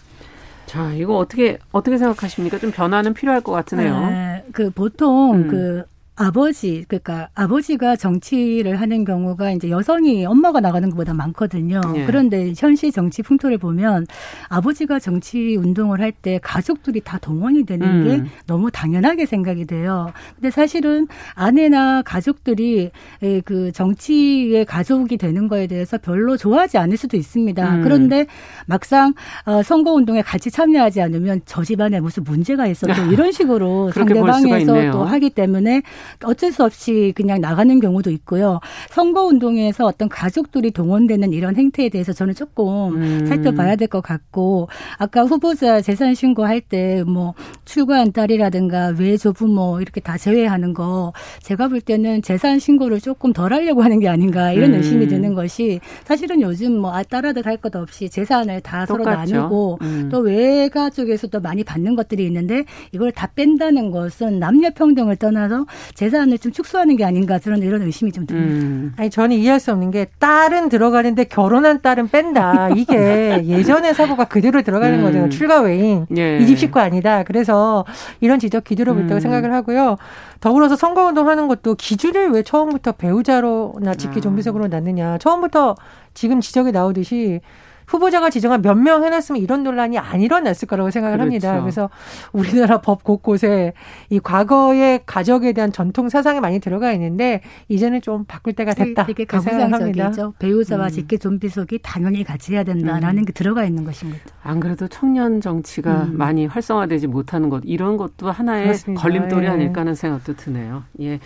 자, 이거 어떻게 어떻게 생각하십니까? 좀 변화는 필요할 것 같으네요. 네, 그 보통 음. 그 아버지 그러니까 아버지가 정치를 하는 경우가 이제 여성이 엄마가 나가는 것보다 많거든요. 예. 그런데 현실 정치 풍토를 보면 아버지가 정치 운동을 할 때 가족들이 다 동원이 되는 음. 게 너무 당연하게 생각이 돼요. 근데 사실은 아내나 가족들이 그 정치의 가족이 되는 거에 대해서 별로 좋아하지 않을 수도 있습니다. 음. 그런데 막상 어, 선거 운동에 같이 참여하지 않으면 저 집안에 무슨 문제가 있었던 이런 식으로 상대방에서 또 하기 때문에 어쩔 수 없이 그냥 나가는 경우도 있고요. 선거 운동에서 어떤 가족들이 동원되는 이런 행태에 대해서 저는 조금 음. 살펴봐야 될 것 같고 아까 후보자 재산 신고할 때 뭐 출가한 딸이라든가 외조부모 이렇게 다 제외하는 거 제가 볼 때는 재산 신고를 조금 덜 하려고 하는 게 아닌가 이런 음. 의심이 드는 것이 사실은 요즘 뭐 아, 딸아들 할 것 없이 재산을 다 똑같죠. 서로 나누고 음. 또 외가 쪽에서도 많이 받는 것들이 있는데 이걸 다 뺀다는 것은 남녀 평등을 떠나서 재산을 좀 축소하는 게 아닌가 저는 이런 의심이 좀 듭니다. 음. 아니 저는 이해할 수 없는 게 딸은 들어가는데 결혼한 딸은 뺀다. 이게 예전의 사고가 그대로 들어가는 음. 거잖아요. 출가 외인 예. 이집 식구 아니다. 그래서 이런 지적 기대로 볼 때고 음. 생각을 하고요. 더불어서 선거운동 하는 것도 기준을 왜 처음부터 배우자로나 직계 좀비석으로 놨느냐. 처음부터 지금 지적이 나오듯이 후보자가 지정한 몇 명 해놨으면 이런 논란이 안 일어났을 거라고 생각을 그렇죠. 합니다. 그래서 우리나라 법 곳곳에 이 과거의 가족에 대한 전통 사상이 많이 들어가 있는데 이제는 좀 바꿀 때가 됐다. 되게 가부장적이죠. 배우자와 음. 직계 좀비 속이 당연히 같이 해야 된다라는 음. 게 들어가 있는 것입니다. 안 그래도 청년 정치가 음. 많이 활성화되지 못하는 것 이런 것도 하나의 그렇습니다. 걸림돌이 예. 아닐까 하는 생각도 드네요. 예.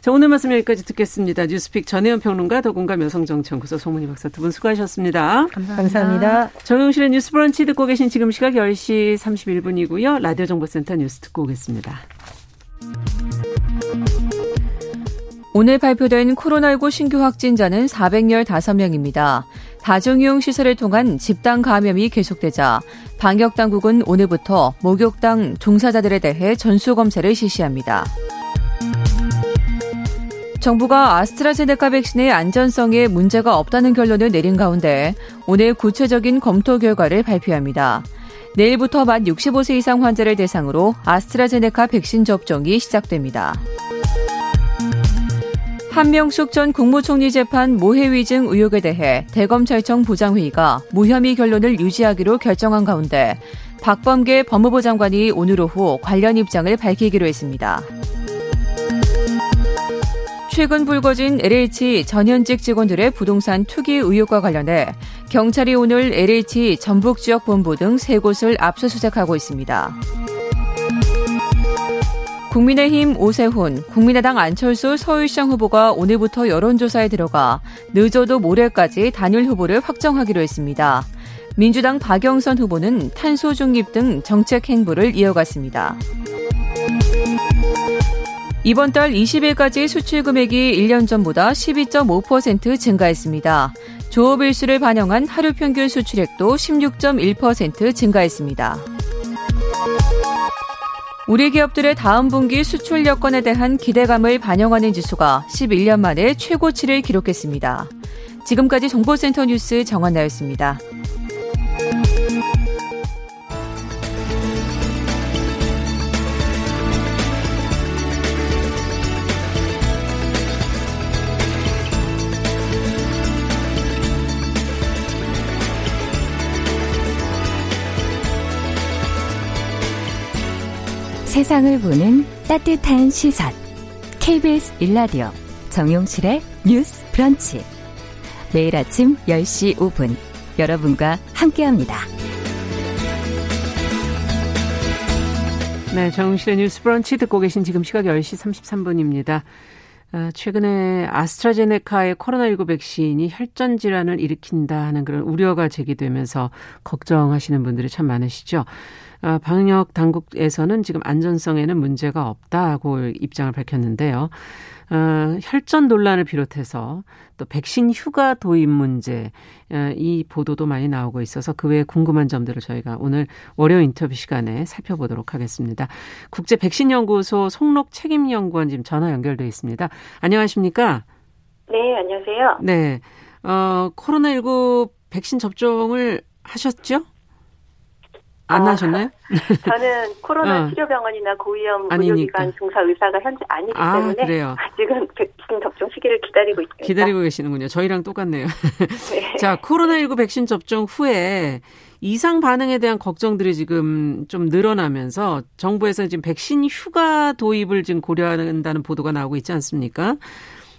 자 오늘 말씀 여기까지 듣겠습니다. 뉴스픽 전혜연 평론가 더공감 여성정치연구소 송문희 박사 두 분 수고하셨습니다. 감사합니다. 감사합니다. 감사합니다. 정용실의 뉴스 브런치 듣고 계신 지금 시각 10시 31분이고요. 라디오 정보센터 뉴스 듣고 오겠습니다. 오늘 발표된 코로나19 신규 확진자는 415명입니다. 다중이용 시설을 통한 집단 감염이 계속되자 방역당국은 오늘부터 목욕당 종사자들에 대해 전수검사를 실시합니다. 정부가 아스트라제네카 백신의 안전성에 문제가 없다는 결론을 내린 가운데 오늘 구체적인 검토 결과를 발표합니다. 내일부터 만 65세 이상 환자를 대상으로 아스트라제네카 백신 접종이 시작됩니다. 한명숙 전 국무총리 재판 모해 위증 의혹에 대해 대검찰청 부장회의가 무혐의 결론을 유지하기로 결정한 가운데 박범계 법무부 장관이 오늘 오후 관련 입장을 밝히기로 했습니다. 최근 불거진 LH 전현직 직원들의 부동산 투기 의혹과 관련해 경찰이 오늘 LH 전북 지역 본부 등 세 곳을 압수수색하고 있습니다. 국민의힘 오세훈, 국민의당 안철수 서울시장 후보가 오늘부터 여론조사에 들어가 늦어도 모레까지 단일 후보를 확정하기로 했습니다. 민주당 박영선 후보는 탄소 중립 등 정책 행보를 이어갔습니다. 이번 달 20일까지 수출 금액이 1년 전보다 12.5% 증가했습니다. 조업 일수를 반영한 하루 평균 수출액도 16.1% 증가했습니다. 우리 기업들의 다음 분기 수출 여건에 대한 기대감을 반영하는 지수가 11년 만에 최고치를 기록했습니다. 지금까지 정보센터 뉴스 정한나였습니다. 세상을 보는 따뜻한 시선. KBS 일라디오 정용실의 뉴스 브런치. 매일 아침 10시 5분 여러분과 함께합니다. 네, 정용실의 뉴스 브런치 듣고 계신 지금 시각 10시 33분입니다. 아, 최근에 아스트라제네카의 코로나19 백신이 혈전 질환을 일으킨다 하는 그런 우려가 제기되면서 걱정하시는 분들이 참 많으시죠. 아, 방역 당국에서는 지금 안전성에는 문제가 없다고 입장을 밝혔는데요. 어, 혈전 논란을 비롯해서 또 백신 휴가 도입 문제 어, 이 보도도 많이 나오고 있어서 그 외에 궁금한 점들을 저희가 오늘 월요 인터뷰 시간에 살펴보도록 하겠습니다. 국제 백신 연구소 송록 책임 연구원 지금 전화 연결돼 있습니다. 안녕하십니까? 네, 안녕하세요. 네. 어, 코로나19 백신 접종을 하셨죠? 안 아, 하셨나요? 저는 코로나 어. 치료병원이나 고위험 의료기관 종사 의사가 현재 아니기 아, 때문에 그래요. 아직은 백신 접종 시기를 기다리고 있습니다. 기다리고 계시는군요. 저희랑 똑같네요. 네. 자, 코로나19 백신 접종 후에 이상 반응에 대한 걱정들이 지금 좀 늘어나면서 정부에서 지금 백신 휴가 도입을 지금 고려한다는 보도가 나오고 있지 않습니까?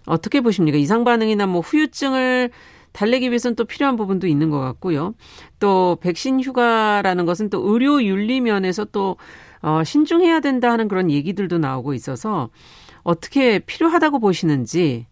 어떻게 보십니까? 이상 반응이나 뭐 후유증을 달래기 위해서는 또 필요한 부분도 있는 것 같고요. 또 백신 휴가라는 것은 또 의료 윤리 면에서 또 어, 신중해야 된다 하는 그런 얘기들도 나오고 있어서 어떻게 필요하다고 보시는지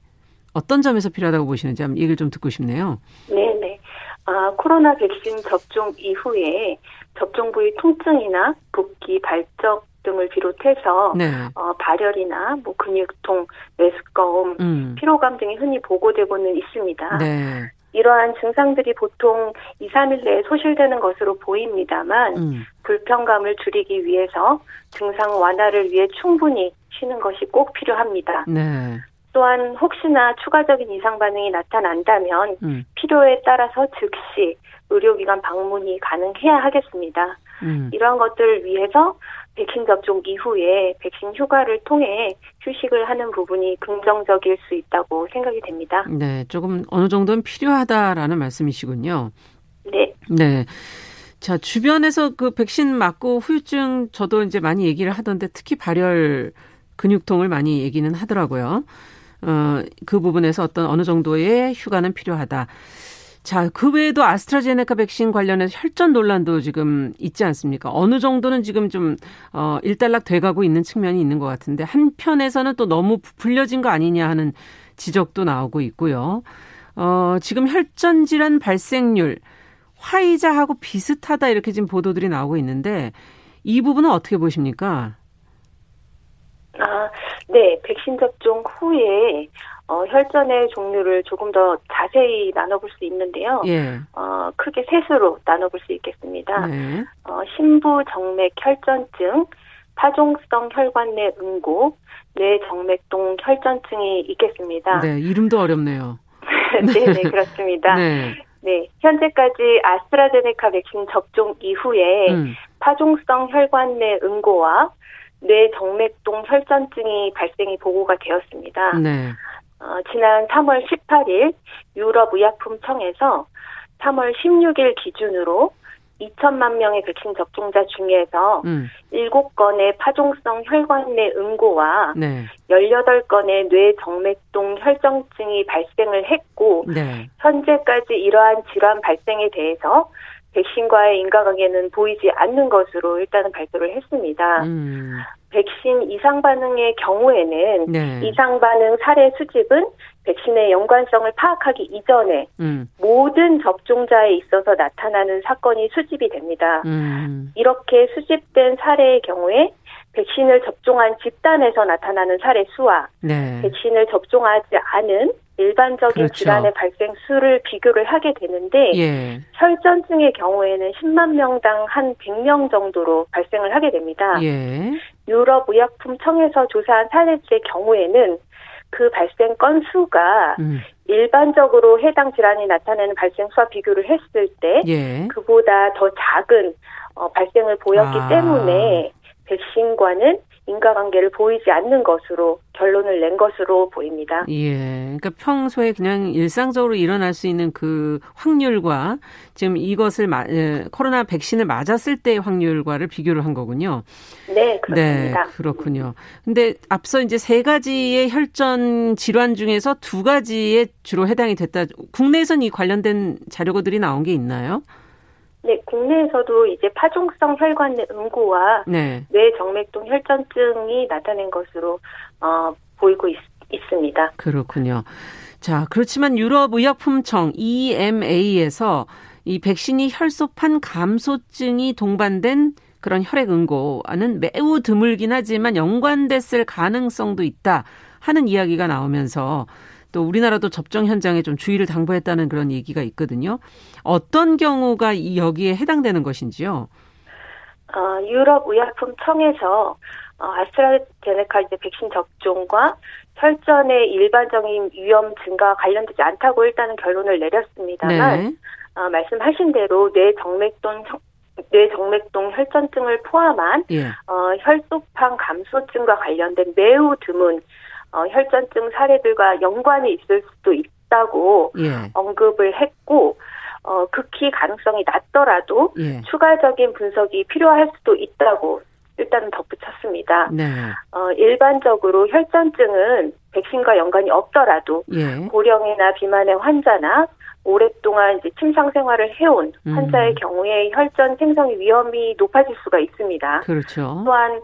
어떤 점에서 필요하다고 보시는지 한번 얘기를 좀 듣고 싶네요. 네, 네. 아, 코로나 백신 접종 이후에 접종 부위 통증이나 붓기, 발적 등을 비롯해서 네. 어, 발열이나 뭐 근육통, 메스꺼움, 음. 피로감 등이 흔히 보고되고는 있습니다. 네. 이러한 증상들이 보통 2, 3일 내에 소실되는 것으로 보입니다만 음. 불편감을 줄이기 위해서 증상 완화를 위해 충분히 쉬는 것이 꼭 필요합니다. 네. 또한 혹시나 추가적인 이상 반응이 나타난다면 음. 필요에 따라서 즉시 의료기관 방문이 가능해야 하겠습니다. 음. 이러한 것들을 위해서 백신 접종 이후에 백신 휴가를 통해 휴식을 하는 부분이 긍정적일 수 있다고 생각이 됩니다. 네, 조금 어느 정도는 필요하다라는 말씀이시군요. 네. 네. 자, 주변에서 그 백신 맞고 후유증 저도 이제 많이 얘기를 하던데 특히 발열 근육통을 많이 얘기는 하더라고요. 어, 그 부분에서 어떤 어느 정도의 휴가는 필요하다. 자, 그 외에도 아스트라제네카 백신 관련해서 혈전 논란도 지금 있지 않습니까? 어느 정도는 지금 좀, 어, 일단락 돼가고 있는 측면이 있는 것 같은데, 한편에서는 또 너무 부풀려진 거 아니냐 하는 지적도 나오고 있고요. 어, 지금 혈전 질환 발생률, 화이자하고 비슷하다 이렇게 지금 보도들이 나오고 있는데, 이 부분은 어떻게 보십니까? 아, 네. 백신 접종 후에 어, 혈전의 종류를 조금 더 자세히 나눠볼 수 있는데요. 예. 어, 크게 셋으로 나눠볼 수 있겠습니다. 네. 어, 신부 정맥 혈전증, 파종성 혈관 내 응고, 뇌정맥동 혈전증이 있겠습니다. 네, 이름도 어렵네요. 네, 네, 그렇습니다. 네. 네, 현재까지 아스트라제네카 백신 접종 이후에 음. 파종성 혈관 내 응고와 뇌정맥동 혈전증이 발생이 보고가 되었습니다. 네. 어, 지난 3월 18일 유럽의약품청에서 3월 16일 기준으로 2천만 명의 백신 접종자 중에서 음. 7건의 파종성 혈관 내 응고와 네. 18건의 뇌정맥동 혈정증이 발생을 했고 네. 현재까지 이러한 질환 발생에 대해서 백신과의 인과관계는 보이지 않는 것으로 일단은 발표를 했습니다. 음. 백신 이상 반응의 경우에는 네. 이상 반응 사례 수집은 백신의 연관성을 파악하기 이전에 음. 모든 접종자에 있어서 나타나는 사건이 수집이 됩니다. 음. 이렇게 수집된 사례의 경우에 백신을 접종한 집단에서 나타나는 사례 수와 네. 백신을 접종하지 않은 일반적인 그렇죠. 질환의 발생 수를 비교를 하게 되는데 예. 혈전증의 경우에는 10만 명당 한 100명 정도로 발생을 하게 됩니다. 예. 유럽 의약품청에서 조사한 사례수의 경우에는 그 발생 건수가 음. 일반적으로 해당 질환이 나타내는 발생 수와 비교를 했을 때 예. 그보다 더 작은 어, 발생을 보였기 아. 때문에 백신과는 인과관계를 보이지 않는 것으로 결론을 낸 것으로 보입니다. 예. 그러니까 평소에 그냥 일상적으로 일어날 수 있는 그 확률과 지금 이것을 마, 예, 코로나 백신을 맞았을 때의 확률과를 비교를 한 거군요. 네, 그렇습니다. 네, 그렇군요. 근데 앞서 이제 세 가지의 혈전 질환 중에서 두 가지에 주로 해당이 됐다. 국내에선 이 관련된 자료들이 나온 게 있나요? 네, 국내에서도 이제 파종성 혈관 내 응고와 네. 뇌정맥동 혈전증이 나타낸 것으로 어, 보이고 있, 있습니다. 그렇군요. 자, 그렇지만 유럽 의약품청 EMA에서 이 백신이 혈소판 감소증이 동반된 그런 혈액 응고와는 매우 드물긴 하지만 연관됐을 가능성도 있다 하는 이야기가 나오면서 또 우리나라도 접종 현장에 좀 주의를 당부했다는 그런 얘기가 있거든요. 어떤 경우가 이 여기에 해당되는 것인지요? 어, 유럽 의약품청에서 어, 아스트라제네카 이제 백신 접종과 혈전의 일반적인 위험 증가와 관련되지 않다고 일단은 결론을 내렸습니다만 네. 어, 말씀하신 대로 뇌정맥동 뇌정맥동 혈전증을 포함한 예. 어, 혈소판 감소증과 관련된 매우 드문 어, 혈전증 사례들과 연관이 있을 수도 있다고 예. 언급을 했고 어, 극히 가능성이 낮더라도 예. 추가적인 분석이 필요할 수도 있다고 일단은 덧붙였습니다. 네. 어, 일반적으로 혈전증은 백신과 연관이 없더라도 예. 고령이나 비만의 환자나 오랫동안 이제 침상 생활을 해온 음. 환자의 경우에 혈전 생성 위험이 높아질 수가 있습니다. 그렇죠. 또한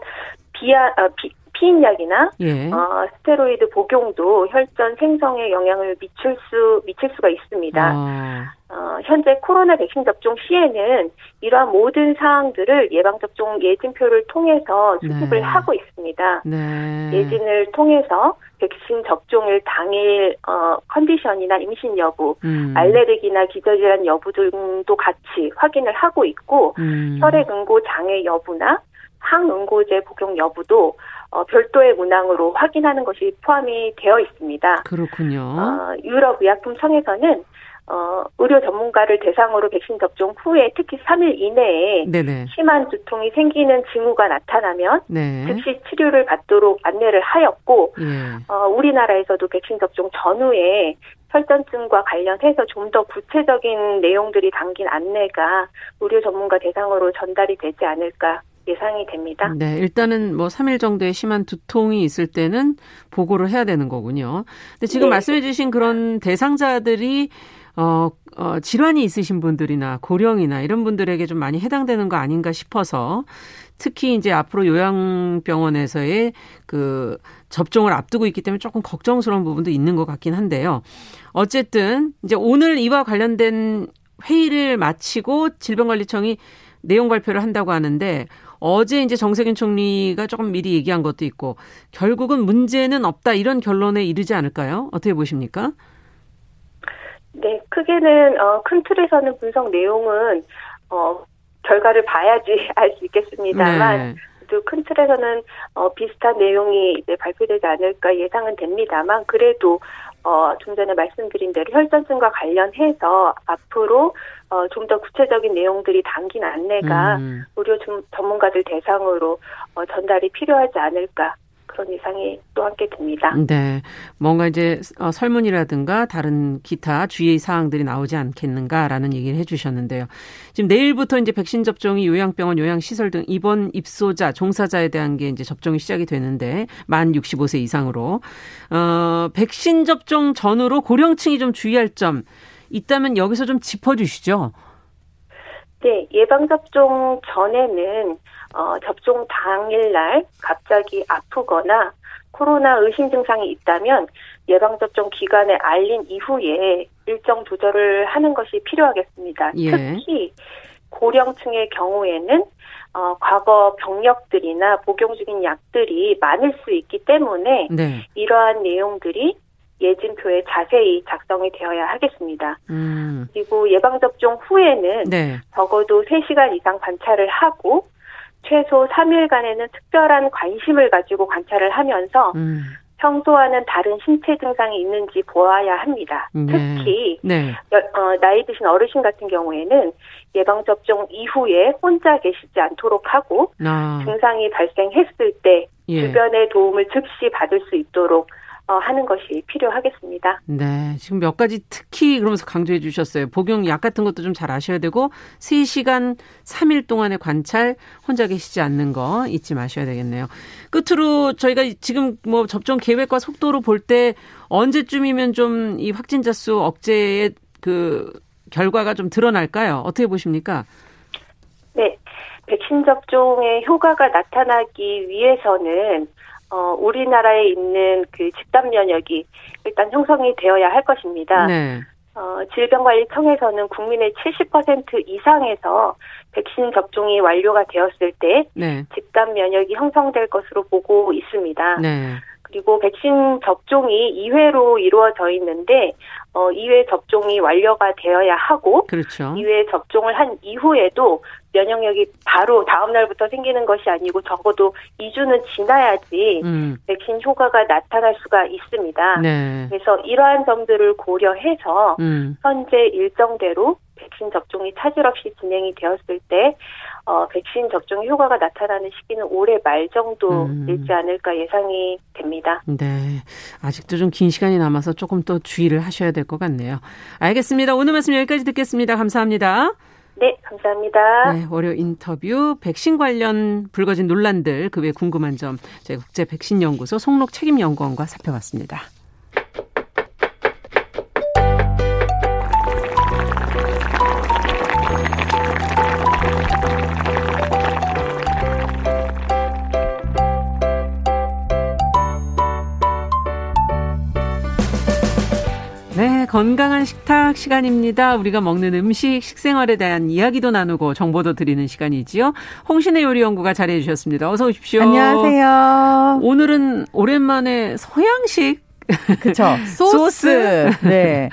비아, 어, 비, 피임약이나 예. 어, 스테로이드 복용도 혈전 생성에 영향을 미칠 수 미칠 수가 있습니다. 아. 어, 현재 코로나 백신 접종 시에는 이러한 모든 사항들을 예방 접종 예진표를 통해서 수집을 네. 하고 있습니다. 네. 예진을 통해서 백신 접종일 당일 어, 컨디션이나 임신 여부, 음. 알레르기나 기저질환 여부 등도 같이 확인을 하고 있고 음. 혈액 응고 장애 여부나 항응고제 복용 여부도 어, 별도의 문항으로 확인하는 것이 포함이 되어 있습니다. 그렇군요. 어, 유럽 의약품 청에서는 어, 의료 전문가를 대상으로 백신 접종 후에 특히 3일 이내에 네네. 심한 두통이 생기는 징후가 나타나면 네. 즉시 치료를 받도록 안내를 하였고 예. 어, 우리나라에서도 백신 접종 전후에 혈전증과 관련해서 좀 더 구체적인 내용들이 담긴 안내가 의료 전문가 대상으로 전달이 되지 않을까 예상이 됩니다. 네, 일단은 뭐 3일 정도의 심한 두통이 있을 때는 보고를 해야 되는 거군요. 근데 지금 네. 말씀해 주신 그런 대상자들이 어, 어, 질환이 있으신 분들이나 고령이나 이런 분들에게 좀 많이 해당되는 거 아닌가 싶어서 특히 이제 앞으로 요양병원에서의 그 접종을 앞두고 있기 때문에 조금 걱정스러운 부분도 있는 것 같긴 한데요. 어쨌든 이제 오늘 이와 관련된 회의를 마치고 질병관리청이 내용 발표를 한다고 하는데 어제 이제 정세균 총리가 조금 미리 얘기한 것도 있고 결국은 문제는 없다 이런 결론에 이르지 않을까요? 어떻게 보십니까? 네, 크게는 어, 큰 틀에서는 분석 내용은 어, 결과를 봐야지 알 수 있겠습니다만 네. 큰 틀에서는 어, 비슷한 내용이 이제 발표되지 않을까 예상은 됩니다만 그래도 어, 좀 전에 말씀드린 대로 혈전증과 관련해서 앞으로 어, 좀 더 구체적인 내용들이 담긴 안내가 음. 의료 전문가들 대상으로 어, 전달이 필요하지 않을까 그런 예상이 또 함께 듭니다. 네. 뭔가 이제 어, 설문이라든가 다른 기타 주의 사항들이 나오지 않겠는가라는 얘기를 해 주셨는데요. 지금 내일부터 이제 백신 접종이 요양병원, 요양시설 등 입원 입소자, 종사자에 대한 게 이제 접종이 시작이 되는데 만 65세 이상으로 어, 백신 접종 전후로 고령층이 좀 주의할 점 있다면 여기서 좀 짚어 주시죠. 네, 예방접종 전에는 어, 접종 당일날 갑자기 아프거나 코로나 의심 증상이 있다면 예방접종 기간에 알린 이후에 일정 조절을 하는 것이 필요하겠습니다. 예. 특히 고령층의 경우에는 어, 과거 병력들이나 복용 중인 약들이 많을 수 있기 때문에 네. 이러한 내용들이 예진표에 자세히 작성이 되어야 하겠습니다. 음. 그리고 예방접종 후에는 네. 적어도 3시간 이상 관찰을 하고 최소 3일간에는 특별한 관심을 가지고 관찰을 하면서 음. 평소와는 다른 신체 증상이 있는지 보아야 합니다. 네. 특히 네. 어, 나이 드신 어르신 같은 경우에는 예방 접종 이후에 혼자 계시지 않도록 하고 아. 증상이 발생했을 때 예. 주변의 도움을 즉시 받을 수 있도록 어, 하는 것이 필요하겠습니다. 네. 지금 몇 가지 특히 그러면서 강조해 주셨어요. 복용 약 같은 것도 좀 잘 아셔야 되고 3시간 3일 동안의 관찰 혼자 계시지 않는 거 잊지 마셔야 되겠네요. 끝으로 저희가 지금 뭐 접종 계획과 속도로 볼 때 언제쯤이면 좀 이 확진자 수 억제의 그 결과가 좀 드러날까요? 어떻게 보십니까? 네. 백신 접종의 효과가 나타나기 위해서는 어, 우리나라에 있는 그 집단 면역이 일단 형성이 되어야 할 것입니다. 네. 어, 질병관리청에서는 국민의 70% 이상에서 백신 접종이 완료가 되었을 때 네. 집단 면역이 형성될 것으로 보고 있습니다. 네. 그리고 백신 접종이 2회로 이루어져 있는데 어 2회 접종이 완료가 되어야 하고 그렇죠. 2회 접종을 한 이후에도 면역력이 바로 다음 날부터 생기는 것이 아니고 적어도 2주는 지나야지 음. 백신 효과가 나타날 수가 있습니다. 네. 그래서 이러한 점들을 고려해서 음. 현재 일정대로 백신 접종이 차질 없이 진행이 되었을 때 어, 백신 접종 효과가 나타나는 시기는 올해 말 정도 음. 일지 않을까 예상이 됩니다. 네. 아직도 좀 긴 시간이 남아서 조금 더 주의를 하셔야 될 것 같네요. 알겠습니다. 오늘 말씀 여기까지 듣겠습니다. 감사합니다. 네, 감사합니다. 네, 월요 인터뷰 백신 관련 불거진 논란들 그 외 궁금한 점 저희 국제 백신 연구소 송록 책임 연구원과 살펴봤습니다. 건강한 식탁 시간입니다. 우리가 먹는 음식, 식생활에 대한 이야기도 나누고 정보도 드리는 시간이지요. 홍신의 요리연구가 자리해 주셨습니다. 어서 오십시오. 안녕하세요. 오늘은 오랜만에 서양식 그쵸. 소스. 소스. 네.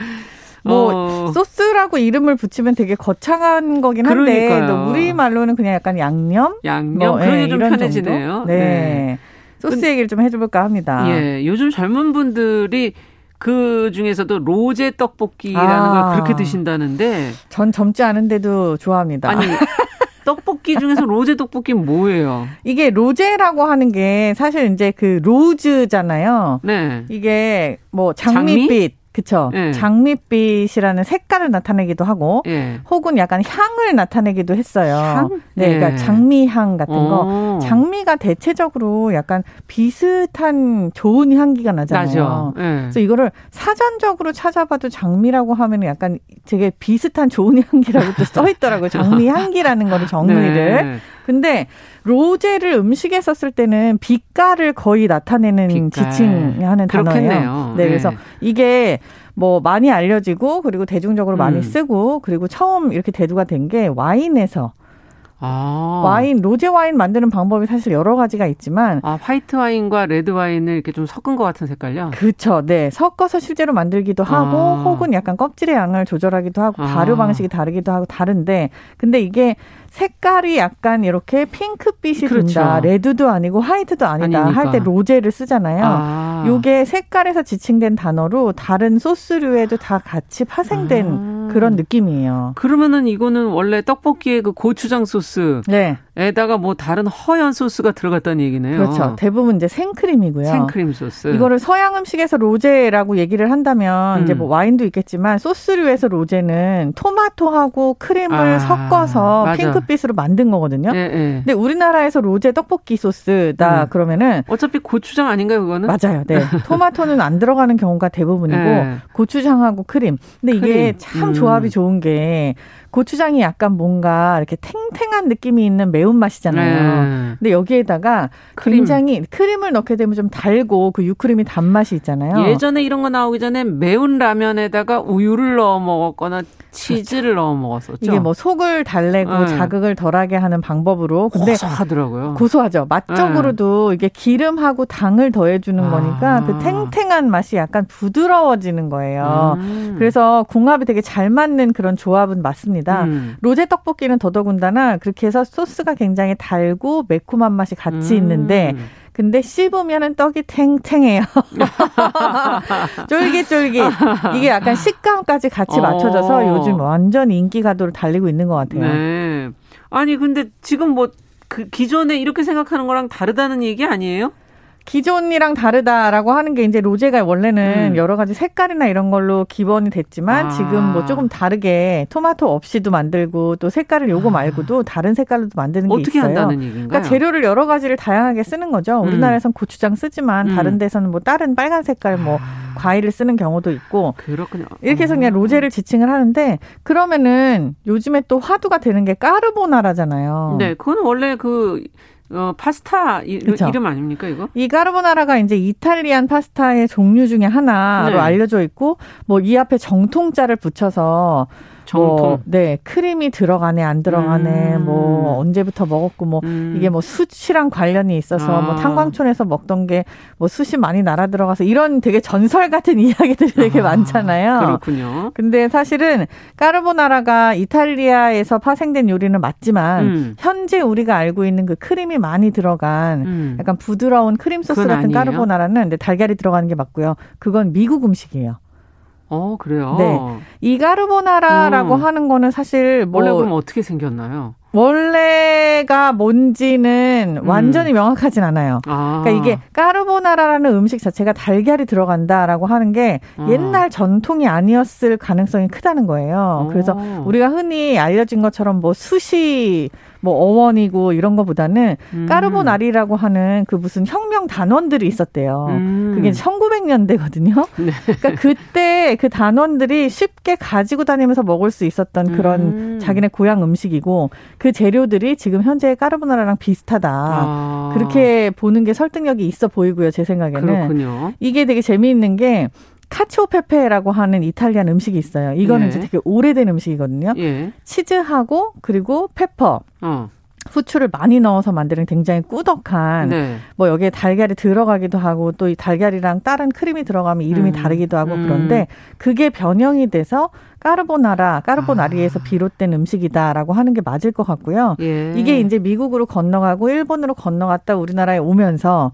뭐 어. 소스라고 이름을 붙이면 되게 거창한 거긴 한데 우리 말로는 그냥 약간 양념, 양념 뭐, 그런 네, 좀 편해지네요. 네. 네. 소스 얘기를 좀 해줘볼까 합니다. 예, 요즘 젊은 분들이 그 중에서도 로제 떡볶이라는 아, 걸 그렇게 드신다는데 전 젊지 않은데도 좋아합니다. 아니 떡볶이 중에서 로제 떡볶이는 뭐예요? 이게 로제라고 하는 게 사실 이제 그 로즈잖아요. 네. 이게 뭐 장미빛 장미? 그쵸. 예. 장밋빛이라는 색깔을 나타내기도 하고, 예. 혹은 약간 향을 나타내기도 했어요. 향? 네, 예. 그러니까 장미향 같은 거. 어. 장미가 대체적으로 약간 비슷한 좋은 향기가 나잖아요. 예. 그래서 이거를 사전적으로 찾아봐도 장미라고 하면 약간 되게 비슷한 좋은 향기라고 또 써 있더라고요. 장미 향기라는 거를 정의를. 네. 근데 로제를 음식에 썼을 때는 빛깔을 거의 나타내는 빛깔. 지칭하는 단어예요. 네, 네, 그래서 이게 뭐 많이 알려지고 그리고 대중적으로 음. 많이 쓰고 그리고 처음 이렇게 대두가 된 게 와인에서 아. 와인 로제 와인 만드는 방법이 사실 여러 가지가 있지만 아 화이트 와인과 레드 와인을 이렇게 좀 섞은 것 같은 색깔요? 그렇죠. 네, 섞어서 실제로 만들기도 하고 아. 혹은 약간 껍질의 양을 조절하기도 하고 발효 아. 방식이 다르기도 하고 다른데 근데 이게 색깔이 약간 이렇게 핑크빛이 그렇죠. 든다. 레드도 아니고 화이트도 아니다. 할 때 로제를 쓰잖아요. 아. 요게 색깔에서 지칭된 단어로 다른 소스류에도 다 같이 파생된 아. 그런 느낌이에요. 그러면은 이거는 원래 떡볶이의 그 고추장 소스. 네. 에다가 뭐 다른 허연 소스가 들어갔다는 얘기네요. 그렇죠. 대부분 이제 생크림이고요. 생크림 소스. 이거를 서양 음식에서 로제라고 얘기를 한다면 음. 이제 뭐 와인도 있겠지만 소스류에서 로제는 토마토하고 크림을 아, 섞어서 핑크빛으로 만든 거거든요. 네, 네. 근데 우리나라에서 로제 떡볶이 소스다 음. 그러면은 어차피 고추장 아닌가요, 그거는? 맞아요. 네. 토마토는 안 들어가는 경우가 대부분이고 네. 고추장하고 크림. 근데 이게 크림. 참 조합이 음. 좋은 게 고추장이 약간 뭔가 이렇게 탱탱한 느낌이 있는 매운 맛이잖아요. 네. 근데 여기에다가 크림. 굉장히 크림을 넣게 되면 좀 달고 그 유크림이 단맛이 있잖아요. 예전에 이런 거 나오기 전에 매운 라면에다가 우유를 넣어 먹었거나 치즈를. 넣어 먹었었죠. 이게 뭐 속을 달래고 네. 자극을 덜하게 하는 방법으로 근데 고소하더라고요. 고소하죠. 맛적으로도 네. 이게 기름하고 당을 더해주는 아. 거니까 그 탱탱한 맛이 약간 부드러워지는 거예요. 음. 그래서 궁합이 되게 잘 맞는 그런 조합은 맞습니다. 음. 로제 떡볶이는 더더군다나 그렇게 해서 소스가 굉장히 달고 매콤한 맛이 같이 음. 있는데 근데 씹으면은 떡이 탱탱해요. 쫄깃쫄깃. 이게 약간 식감까지 같이 맞춰져서 어. 요즘 완전 인기 가도를 달리고 있는 것 같아요. 네. 아니 근데 지금 뭐 그 기존에 이렇게 생각하는 거랑 다르다는 얘기 아니에요? 기존이랑 다르다라고 하는 게 이제 로제가 원래는 음. 여러 가지 색깔이나 이런 걸로 기본이 됐지만 아. 지금 뭐 조금 다르게 토마토 없이도 만들고 또 색깔을 요거 아. 말고도 다른 색깔로도 만드는 게 어떻게 있어요. 한다는 얘기인가요? 그러니까 재료를 여러 가지를 다양하게 쓰는 거죠. 음. 우리나라에선 고추장 쓰지만 음. 다른 데서는 뭐 다른 빨간 색깔 뭐 아. 과일을 쓰는 경우도 있고 그렇군요. 이렇게 해서 그냥 아. 로제를 지칭을 하는데 그러면은 요즘에 또 화두가 되는 게 까르보나라잖아요. 네, 그건 원래 그 어, 파스타 이, 름 아닙니까, 이거? 이 까르보나라가 이제 이탈리안 파스타의 종류 중에 하나로 네. 알려져 있고, 뭐 이 앞에 정통자를 붙여서 정통. 뭐, 네, 크림이 들어가네, 안 들어가네, 음. 뭐, 언제부터 먹었고, 뭐, 음. 이게 뭐, 숯이랑 관련이 있어서, 뭐 아. 뭐, 탄광촌에서 먹던 게, 뭐, 숯이 많이 날아 들어가서, 이런 되게 전설 같은 이야기들이 되게 아. 많잖아요. 그렇군요. 근데 사실은, 까르보나라가 이탈리아에서 파생된 요리는 맞지만, 음. 현재 우리가 알고 있는 그 크림이 많이 들어간, 음. 약간 부드러운 크림 소스 같은 아니에요? 까르보나라는 달걀이 들어가는 게 맞고요. 그건 미국 음식이에요. 어, 그래요? 네. 이가르보나라라고 음. 하는 거는 사실 뭐 원래 그럼 어떻게 생겼나요? 원래가 뭔지는 음. 완전히 명확하진 않아요. 아. 그러니까 이게 까르보나라라는 음식 자체가 달걀이 들어간다라고 하는 게 아. 옛날 전통이 아니었을 가능성이 크다는 거예요. 그래서 오. 우리가 흔히 알려진 것처럼 뭐 수시 뭐 어원이고 이런 거보다는 음. 까르보나리라고 하는 그 무슨 혁명 단원들이 있었대요. 음. 그게 1900년대거든요. 네. 그러니까 그때 그 단원들이 쉽게 가지고 다니면서 먹을 수 있었던 그런 음. 자기네 고향 음식이고 그 재료들이 지금 현재 까르보나라랑 비슷하다. 아. 그렇게 보는 게 설득력이 있어 보이고요, 제 생각에는. 그렇군요. 이게 되게 재미있는 게 카치오페페라고 하는 이탈리안 음식이 있어요. 이거는 예. 이제 되게 오래된 음식이거든요. 예. 치즈하고 그리고 페퍼. 어. 후추를 많이 넣어서 만드는 굉장히 꾸덕한 네. 뭐 여기에 달걀이 들어가기도 하고 또 이 달걀이랑 다른 크림이 들어가면 이름이 음. 다르기도 하고 음. 그런데 그게 변형이 돼서 까르보나라, 까르보나리에서 아. 비롯된 음식이다라고 하는 게 맞을 것 같고요. 예. 이게 이제 미국으로 건너가고 일본으로 건너갔다 우리나라에 오면서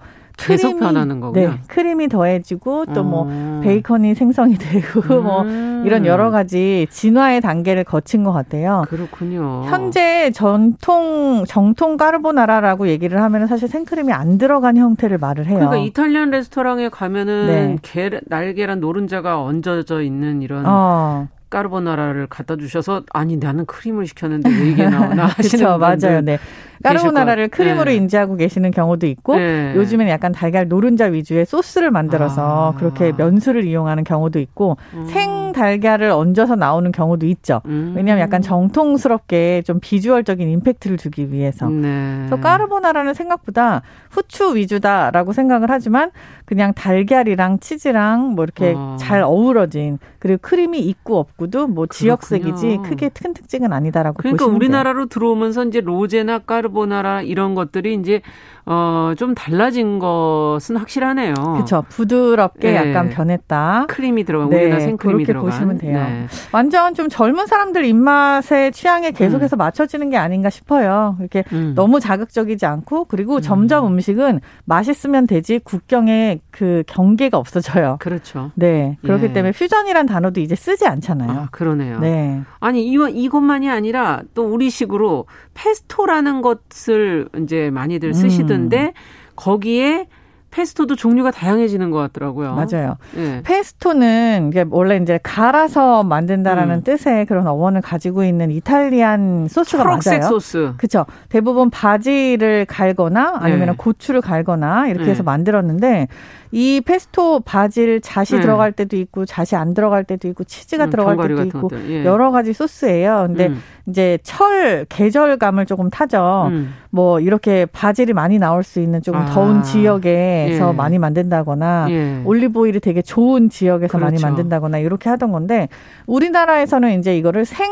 계속 크림이, 변하는 거고요. 네, 크림이 더해지고 또뭐 음. 베이컨이 생성이 되고 뭐 음. 뭐 이런 여러 가지 진화의 단계를 거친 것 같아요. 그렇군요. 현재 전통 정통 까르보나라라고 얘기를 하면 사실 생크림이 안 들어간 형태를 말을 해요. 그러니까 이탈리안 레스토랑에 가면은 네. 게, 날계란 노른자가 얹어져 있는 이런 어. 까르보나라를 갖다 주셔서 아니 나는 크림을 시켰는데 왜 이게 나오나 하시는 그쵸, 맞아요. 네. 까르보나라를 크림으로 네. 인지하고 계시는 경우도 있고 네. 요즘에는 약간 달걀 노른자 위주의 소스를 만들어서 아. 그렇게 면수를 이용하는 경우도 있고 음. 생 달걀을 얹어서 나오는 경우도 있죠. 음. 왜냐하면 약간 정통스럽게 좀 비주얼적인 임팩트를 주기 위해서. 네. 그래서 까르보나라는 생각보다 후추 위주다라고 생각을 하지만 그냥 달걀이랑 치즈랑 뭐 이렇게 어. 잘 어우러진 그리고 크림이 있고 없고도 뭐 지역색이지 크게 큰 특징은 아니다라고 그러니까 보시면 우리나라로 들어오면서 이제 로제나 까르 보나라 이런 것들이 이제 어, 좀 달라진 것은 확실하네요. 그렇죠. 부드럽게 네. 약간 변했다. 크림이 들어간 네. 우리나라 생크림이 그렇게 들어간. 보시면 돼요. 네. 완전 좀 젊은 사람들 입맛에 취향에 계속해서 음. 맞춰지는 게 아닌가 싶어요. 이렇게 음. 너무 자극적이지 않고 그리고 음. 점점 음식은 맛있으면 되지 국경에 그 경계가 없어져요. 그렇죠. 네. 그렇기 예. 때문에 퓨전이란 단어도 이제 쓰지 않잖아요. 아, 그러네요. 네. 아니, 이, 이것만이 아니라 또 우리식으로 페스토라는 것을 이제 많이들 쓰시던 있는데 음. 거기에 페스토도 종류가 다양해지는 것 같더라고요. 맞아요. 네. 페스토는 원래 이제 갈아서 만든다라는 음. 뜻의 그런 어원을 가지고 있는 이탈리안 소스가 맞아요. 소스. 그렇죠. 대부분 바지를 갈거나 아니면 네. 고추를 갈거나 이렇게 네. 해서 만들었는데 이 페스토 바질 잣이 네. 들어갈 때도 있고 잣이 안 들어갈 때도 있고 치즈가 음, 들어갈 때도 있고 예. 여러 가지 소스예요. 근데 음. 이제 철 계절감을 조금 타죠. 음. 뭐 이렇게 바질이 많이 나올 수 있는 조금 아. 더운 지역에서 예. 많이 만든다거나 예. 올리브 오일이 되게 좋은 지역에서 그렇죠. 많이 만든다거나 이렇게 하던 건데 우리나라에서는 이제 이거를 생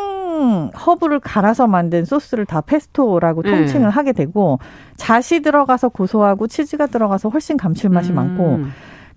허브를 갈아서 만든 소스를 다 페스토라고 예. 통칭을 하게 되고 잣이 들어가서 고소하고 치즈가 들어가서 훨씬 감칠맛이 음. 많고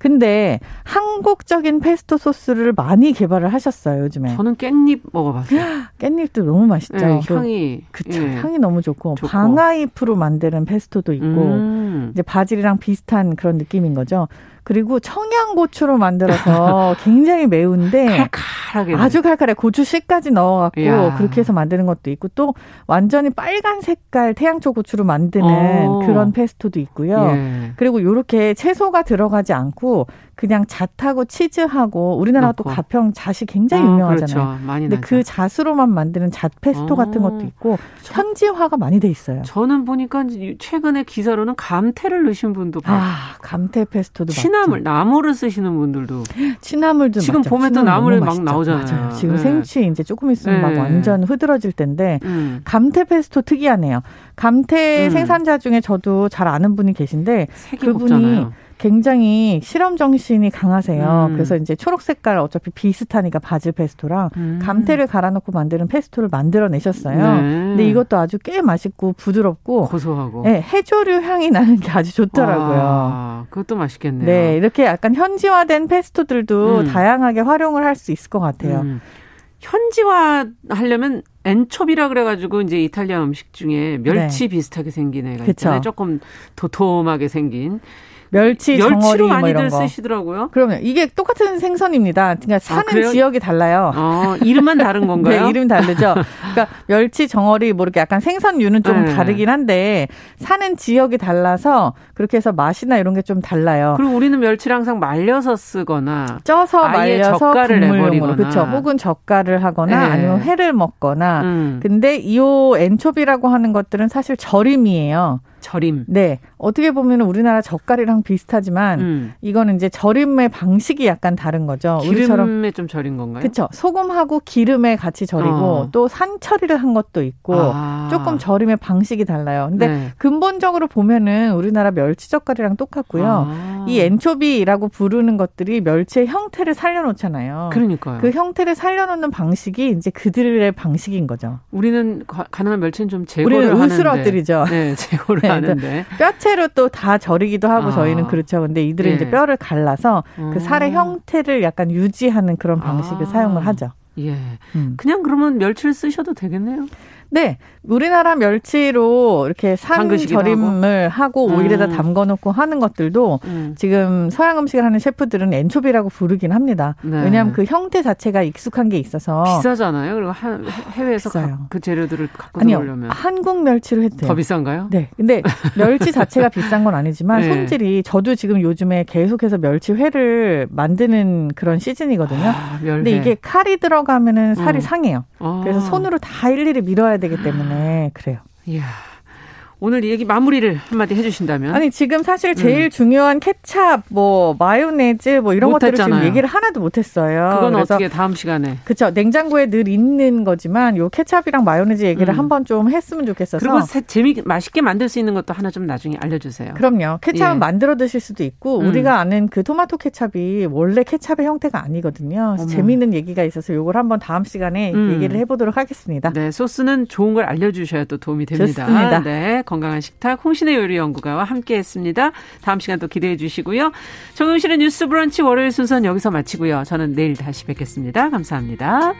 근데 한국적인 페스토 소스를 많이 개발을 하셨어요 요즘에. 저는 깻잎 먹어봤어요. 깻잎도 너무 맛있죠. 네, 향이 그쵸 예. 향이 너무 좋고, 좋고, 방아잎으로 만드는 페스토도 있고 음. 이제 바질이랑 비슷한 그런 느낌인 거죠. 그리고 청양고추로 만들어서 굉장히 매운데 칼칼하게 아주 칼칼해 고추 씨까지 넣어갖고 야. 그렇게 해서 만드는 것도 있고 또 완전히 빨간 색깔 태양초 고추로 만드는 오. 어. 그런 페스토도 있고요. 예. 그리고 이렇게 채소가 들어가지 않고 그냥 잣하고 치즈하고 우리나라 넣고. 또 가평 잣이 굉장히 어, 유명하잖아요. 그렇죠. 많이 근데 나죠. 그 잣으로만 만드는 잣 페스토 어. 같은 것도 있고 현지화가 많이 돼 있어요. 저는 보니까 최근에 기사로는 감태를 넣으신 분도 봐. 아, 감태 페스토도 취나물, 나물을 쓰시는 분들도 취나물도 지금 맞죠. 봄에 또 나물이 막 나오잖아요. 맞아요. 지금 네. 생취 이제 조금 있으면 네. 막 완전 흐드러질 텐데 음. 감태 페스토 특이하네요. 감태 음. 생산자 중에 저도 잘 아는 분이 계신데 그분이 곱잖아요. 굉장히 실험 정신이 강하세요. 음. 그래서 이제 초록 색깔 어차피 비슷하니까 바질 페스토랑 음. 감태를 갈아놓고 만드는 페스토를 만들어내셨어요. 네. 근데 이것도 아주 꽤 맛있고 부드럽고 고소하고 네, 해조류 향이 나는 게 아주 좋더라고요. 와, 그것도 맛있겠네요. 네, 이렇게 약간 현지화된 페스토들도 음. 다양하게 활용을 할 수 있을 것 같아요. 음. 현지화 하려면 엔초비라 그래가지고 이제 이탈리아 음식 중에 멸치 네. 비슷하게 생긴 애가 있잖아요. 조금 도톰하게 생긴. 멸치, 정어리 뭐 이런 거. 쓰시더라고요. 그러면 이게 똑같은 생선입니다. 그러니까 아, 사는 아, 지역이 달라요. 어, 이름만 다른 건가요? 네, 이름 다르죠. 그러니까 멸치, 정어리 뭐 이렇게 약간 생선류는 좀 네. 다르긴 한데 사는 지역이 달라서 그렇게 해서 맛이나 이런 게 좀 달라요. 그리고 우리는 멸치를 항상 말려서 쓰거나 쪄서 말려서 젓갈을 내버리거나 그렇죠. 혹은 젓갈을 하거나 네. 아니면 회를 먹거나. 음. 근데 이오 엔초비라고 하는 것들은 사실 절임이에요. 절임. 네. 어떻게 보면 우리나라 젓갈이랑 비슷하지만 음. 이거는 이제 절임의 방식이 약간 다른 거죠. 기름에 우리처럼 좀 절인 건가요? 그렇죠. 소금하고 기름에 같이 절이고 어. 또 산처리를 한 것도 있고 아. 조금 절임의 방식이 달라요. 근데 네. 근본적으로 보면은 우리나라 멸치 젓갈이랑 똑같고요. 아. 이 엔초비라고 부르는 것들이 멸치의 형태를 살려놓잖아요. 그러니까요. 그 형태를 살려놓는 방식이 이제 그들의 방식인 거죠. 우리는 가 능한 멸치는 좀 제거를 우리는 으스러뜨리죠. 네, 제거를 네, 하는데 뼈채로 또 다 절이기도 하고 아. 저희는 그렇죠. 근데 이들은 예. 이제 뼈를 갈라서 그 살의 어. 형태를 약간 유지하는 그런 방식을 아. 사용을 하죠. 예. 음. 그냥 그러면 멸치를 쓰셔도 되겠네요. 네, 우리나라 멸치로 이렇게 산절임을 하고, 하고 오일에다 음. 담궈놓고 하는 것들도 음. 지금 서양 음식을 하는 셰프들은 엔초비라고 부르긴 합니다. 네. 왜냐하면 그 형태 자체가 익숙한 게 있어서 비싸잖아요. 그리고 한, 해외에서 가, 그 재료들을 갖고 아니요, 오려면 한국 멸치로 해도 돼요. 더 비싼가요? 네, 근데 멸치 자체가 비싼 건 아니지만 네. 손질이 저도 지금 요즘에 계속해서 멸치 회를 만드는 그런 시즌이거든요. 아, 근데 이게 칼이 들어가면은 살이 어. 상해요. 아. 그래서 손으로 다 일일이 밀어야 되기 때문에 그래요. 이야. 오늘 이 얘기 마무리를 한마디 해주신다면 아니 지금 사실 제일 음. 중요한 케찹 뭐 마요네즈 뭐 이런 것들을 했잖아요. 지금 얘기를 하나도 못했어요. 그건 어떻게 다음 시간에 그렇죠 냉장고에 늘 있는 거지만 요 케찹이랑 마요네즈 얘기를 음. 한번 좀 했으면 좋겠어서 그리고 재미 맛있게 만들 수 있는 것도 하나 좀 나중에 알려주세요. 그럼요 케찹은 예. 만들어 드실 수도 있고 음. 우리가 아는 그 토마토 케찹이 원래 케찹의 형태가 아니거든요. 재미있는 얘기가 있어서 요걸 한번 다음 시간에 음. 얘기를 해보도록 하겠습니다. 네 소스는 좋은 걸 알려주셔야 또 도움이 됩니다. 좋습니다. 네. 건강한 식탁 홍신의 요리 연구가와 함께했습니다. 다음 시간 또 기대해 주시고요. 정용실의 뉴스 브런치 월요일 순서는 여기서 마치고요. 저는 내일 다시 뵙겠습니다. 감사합니다.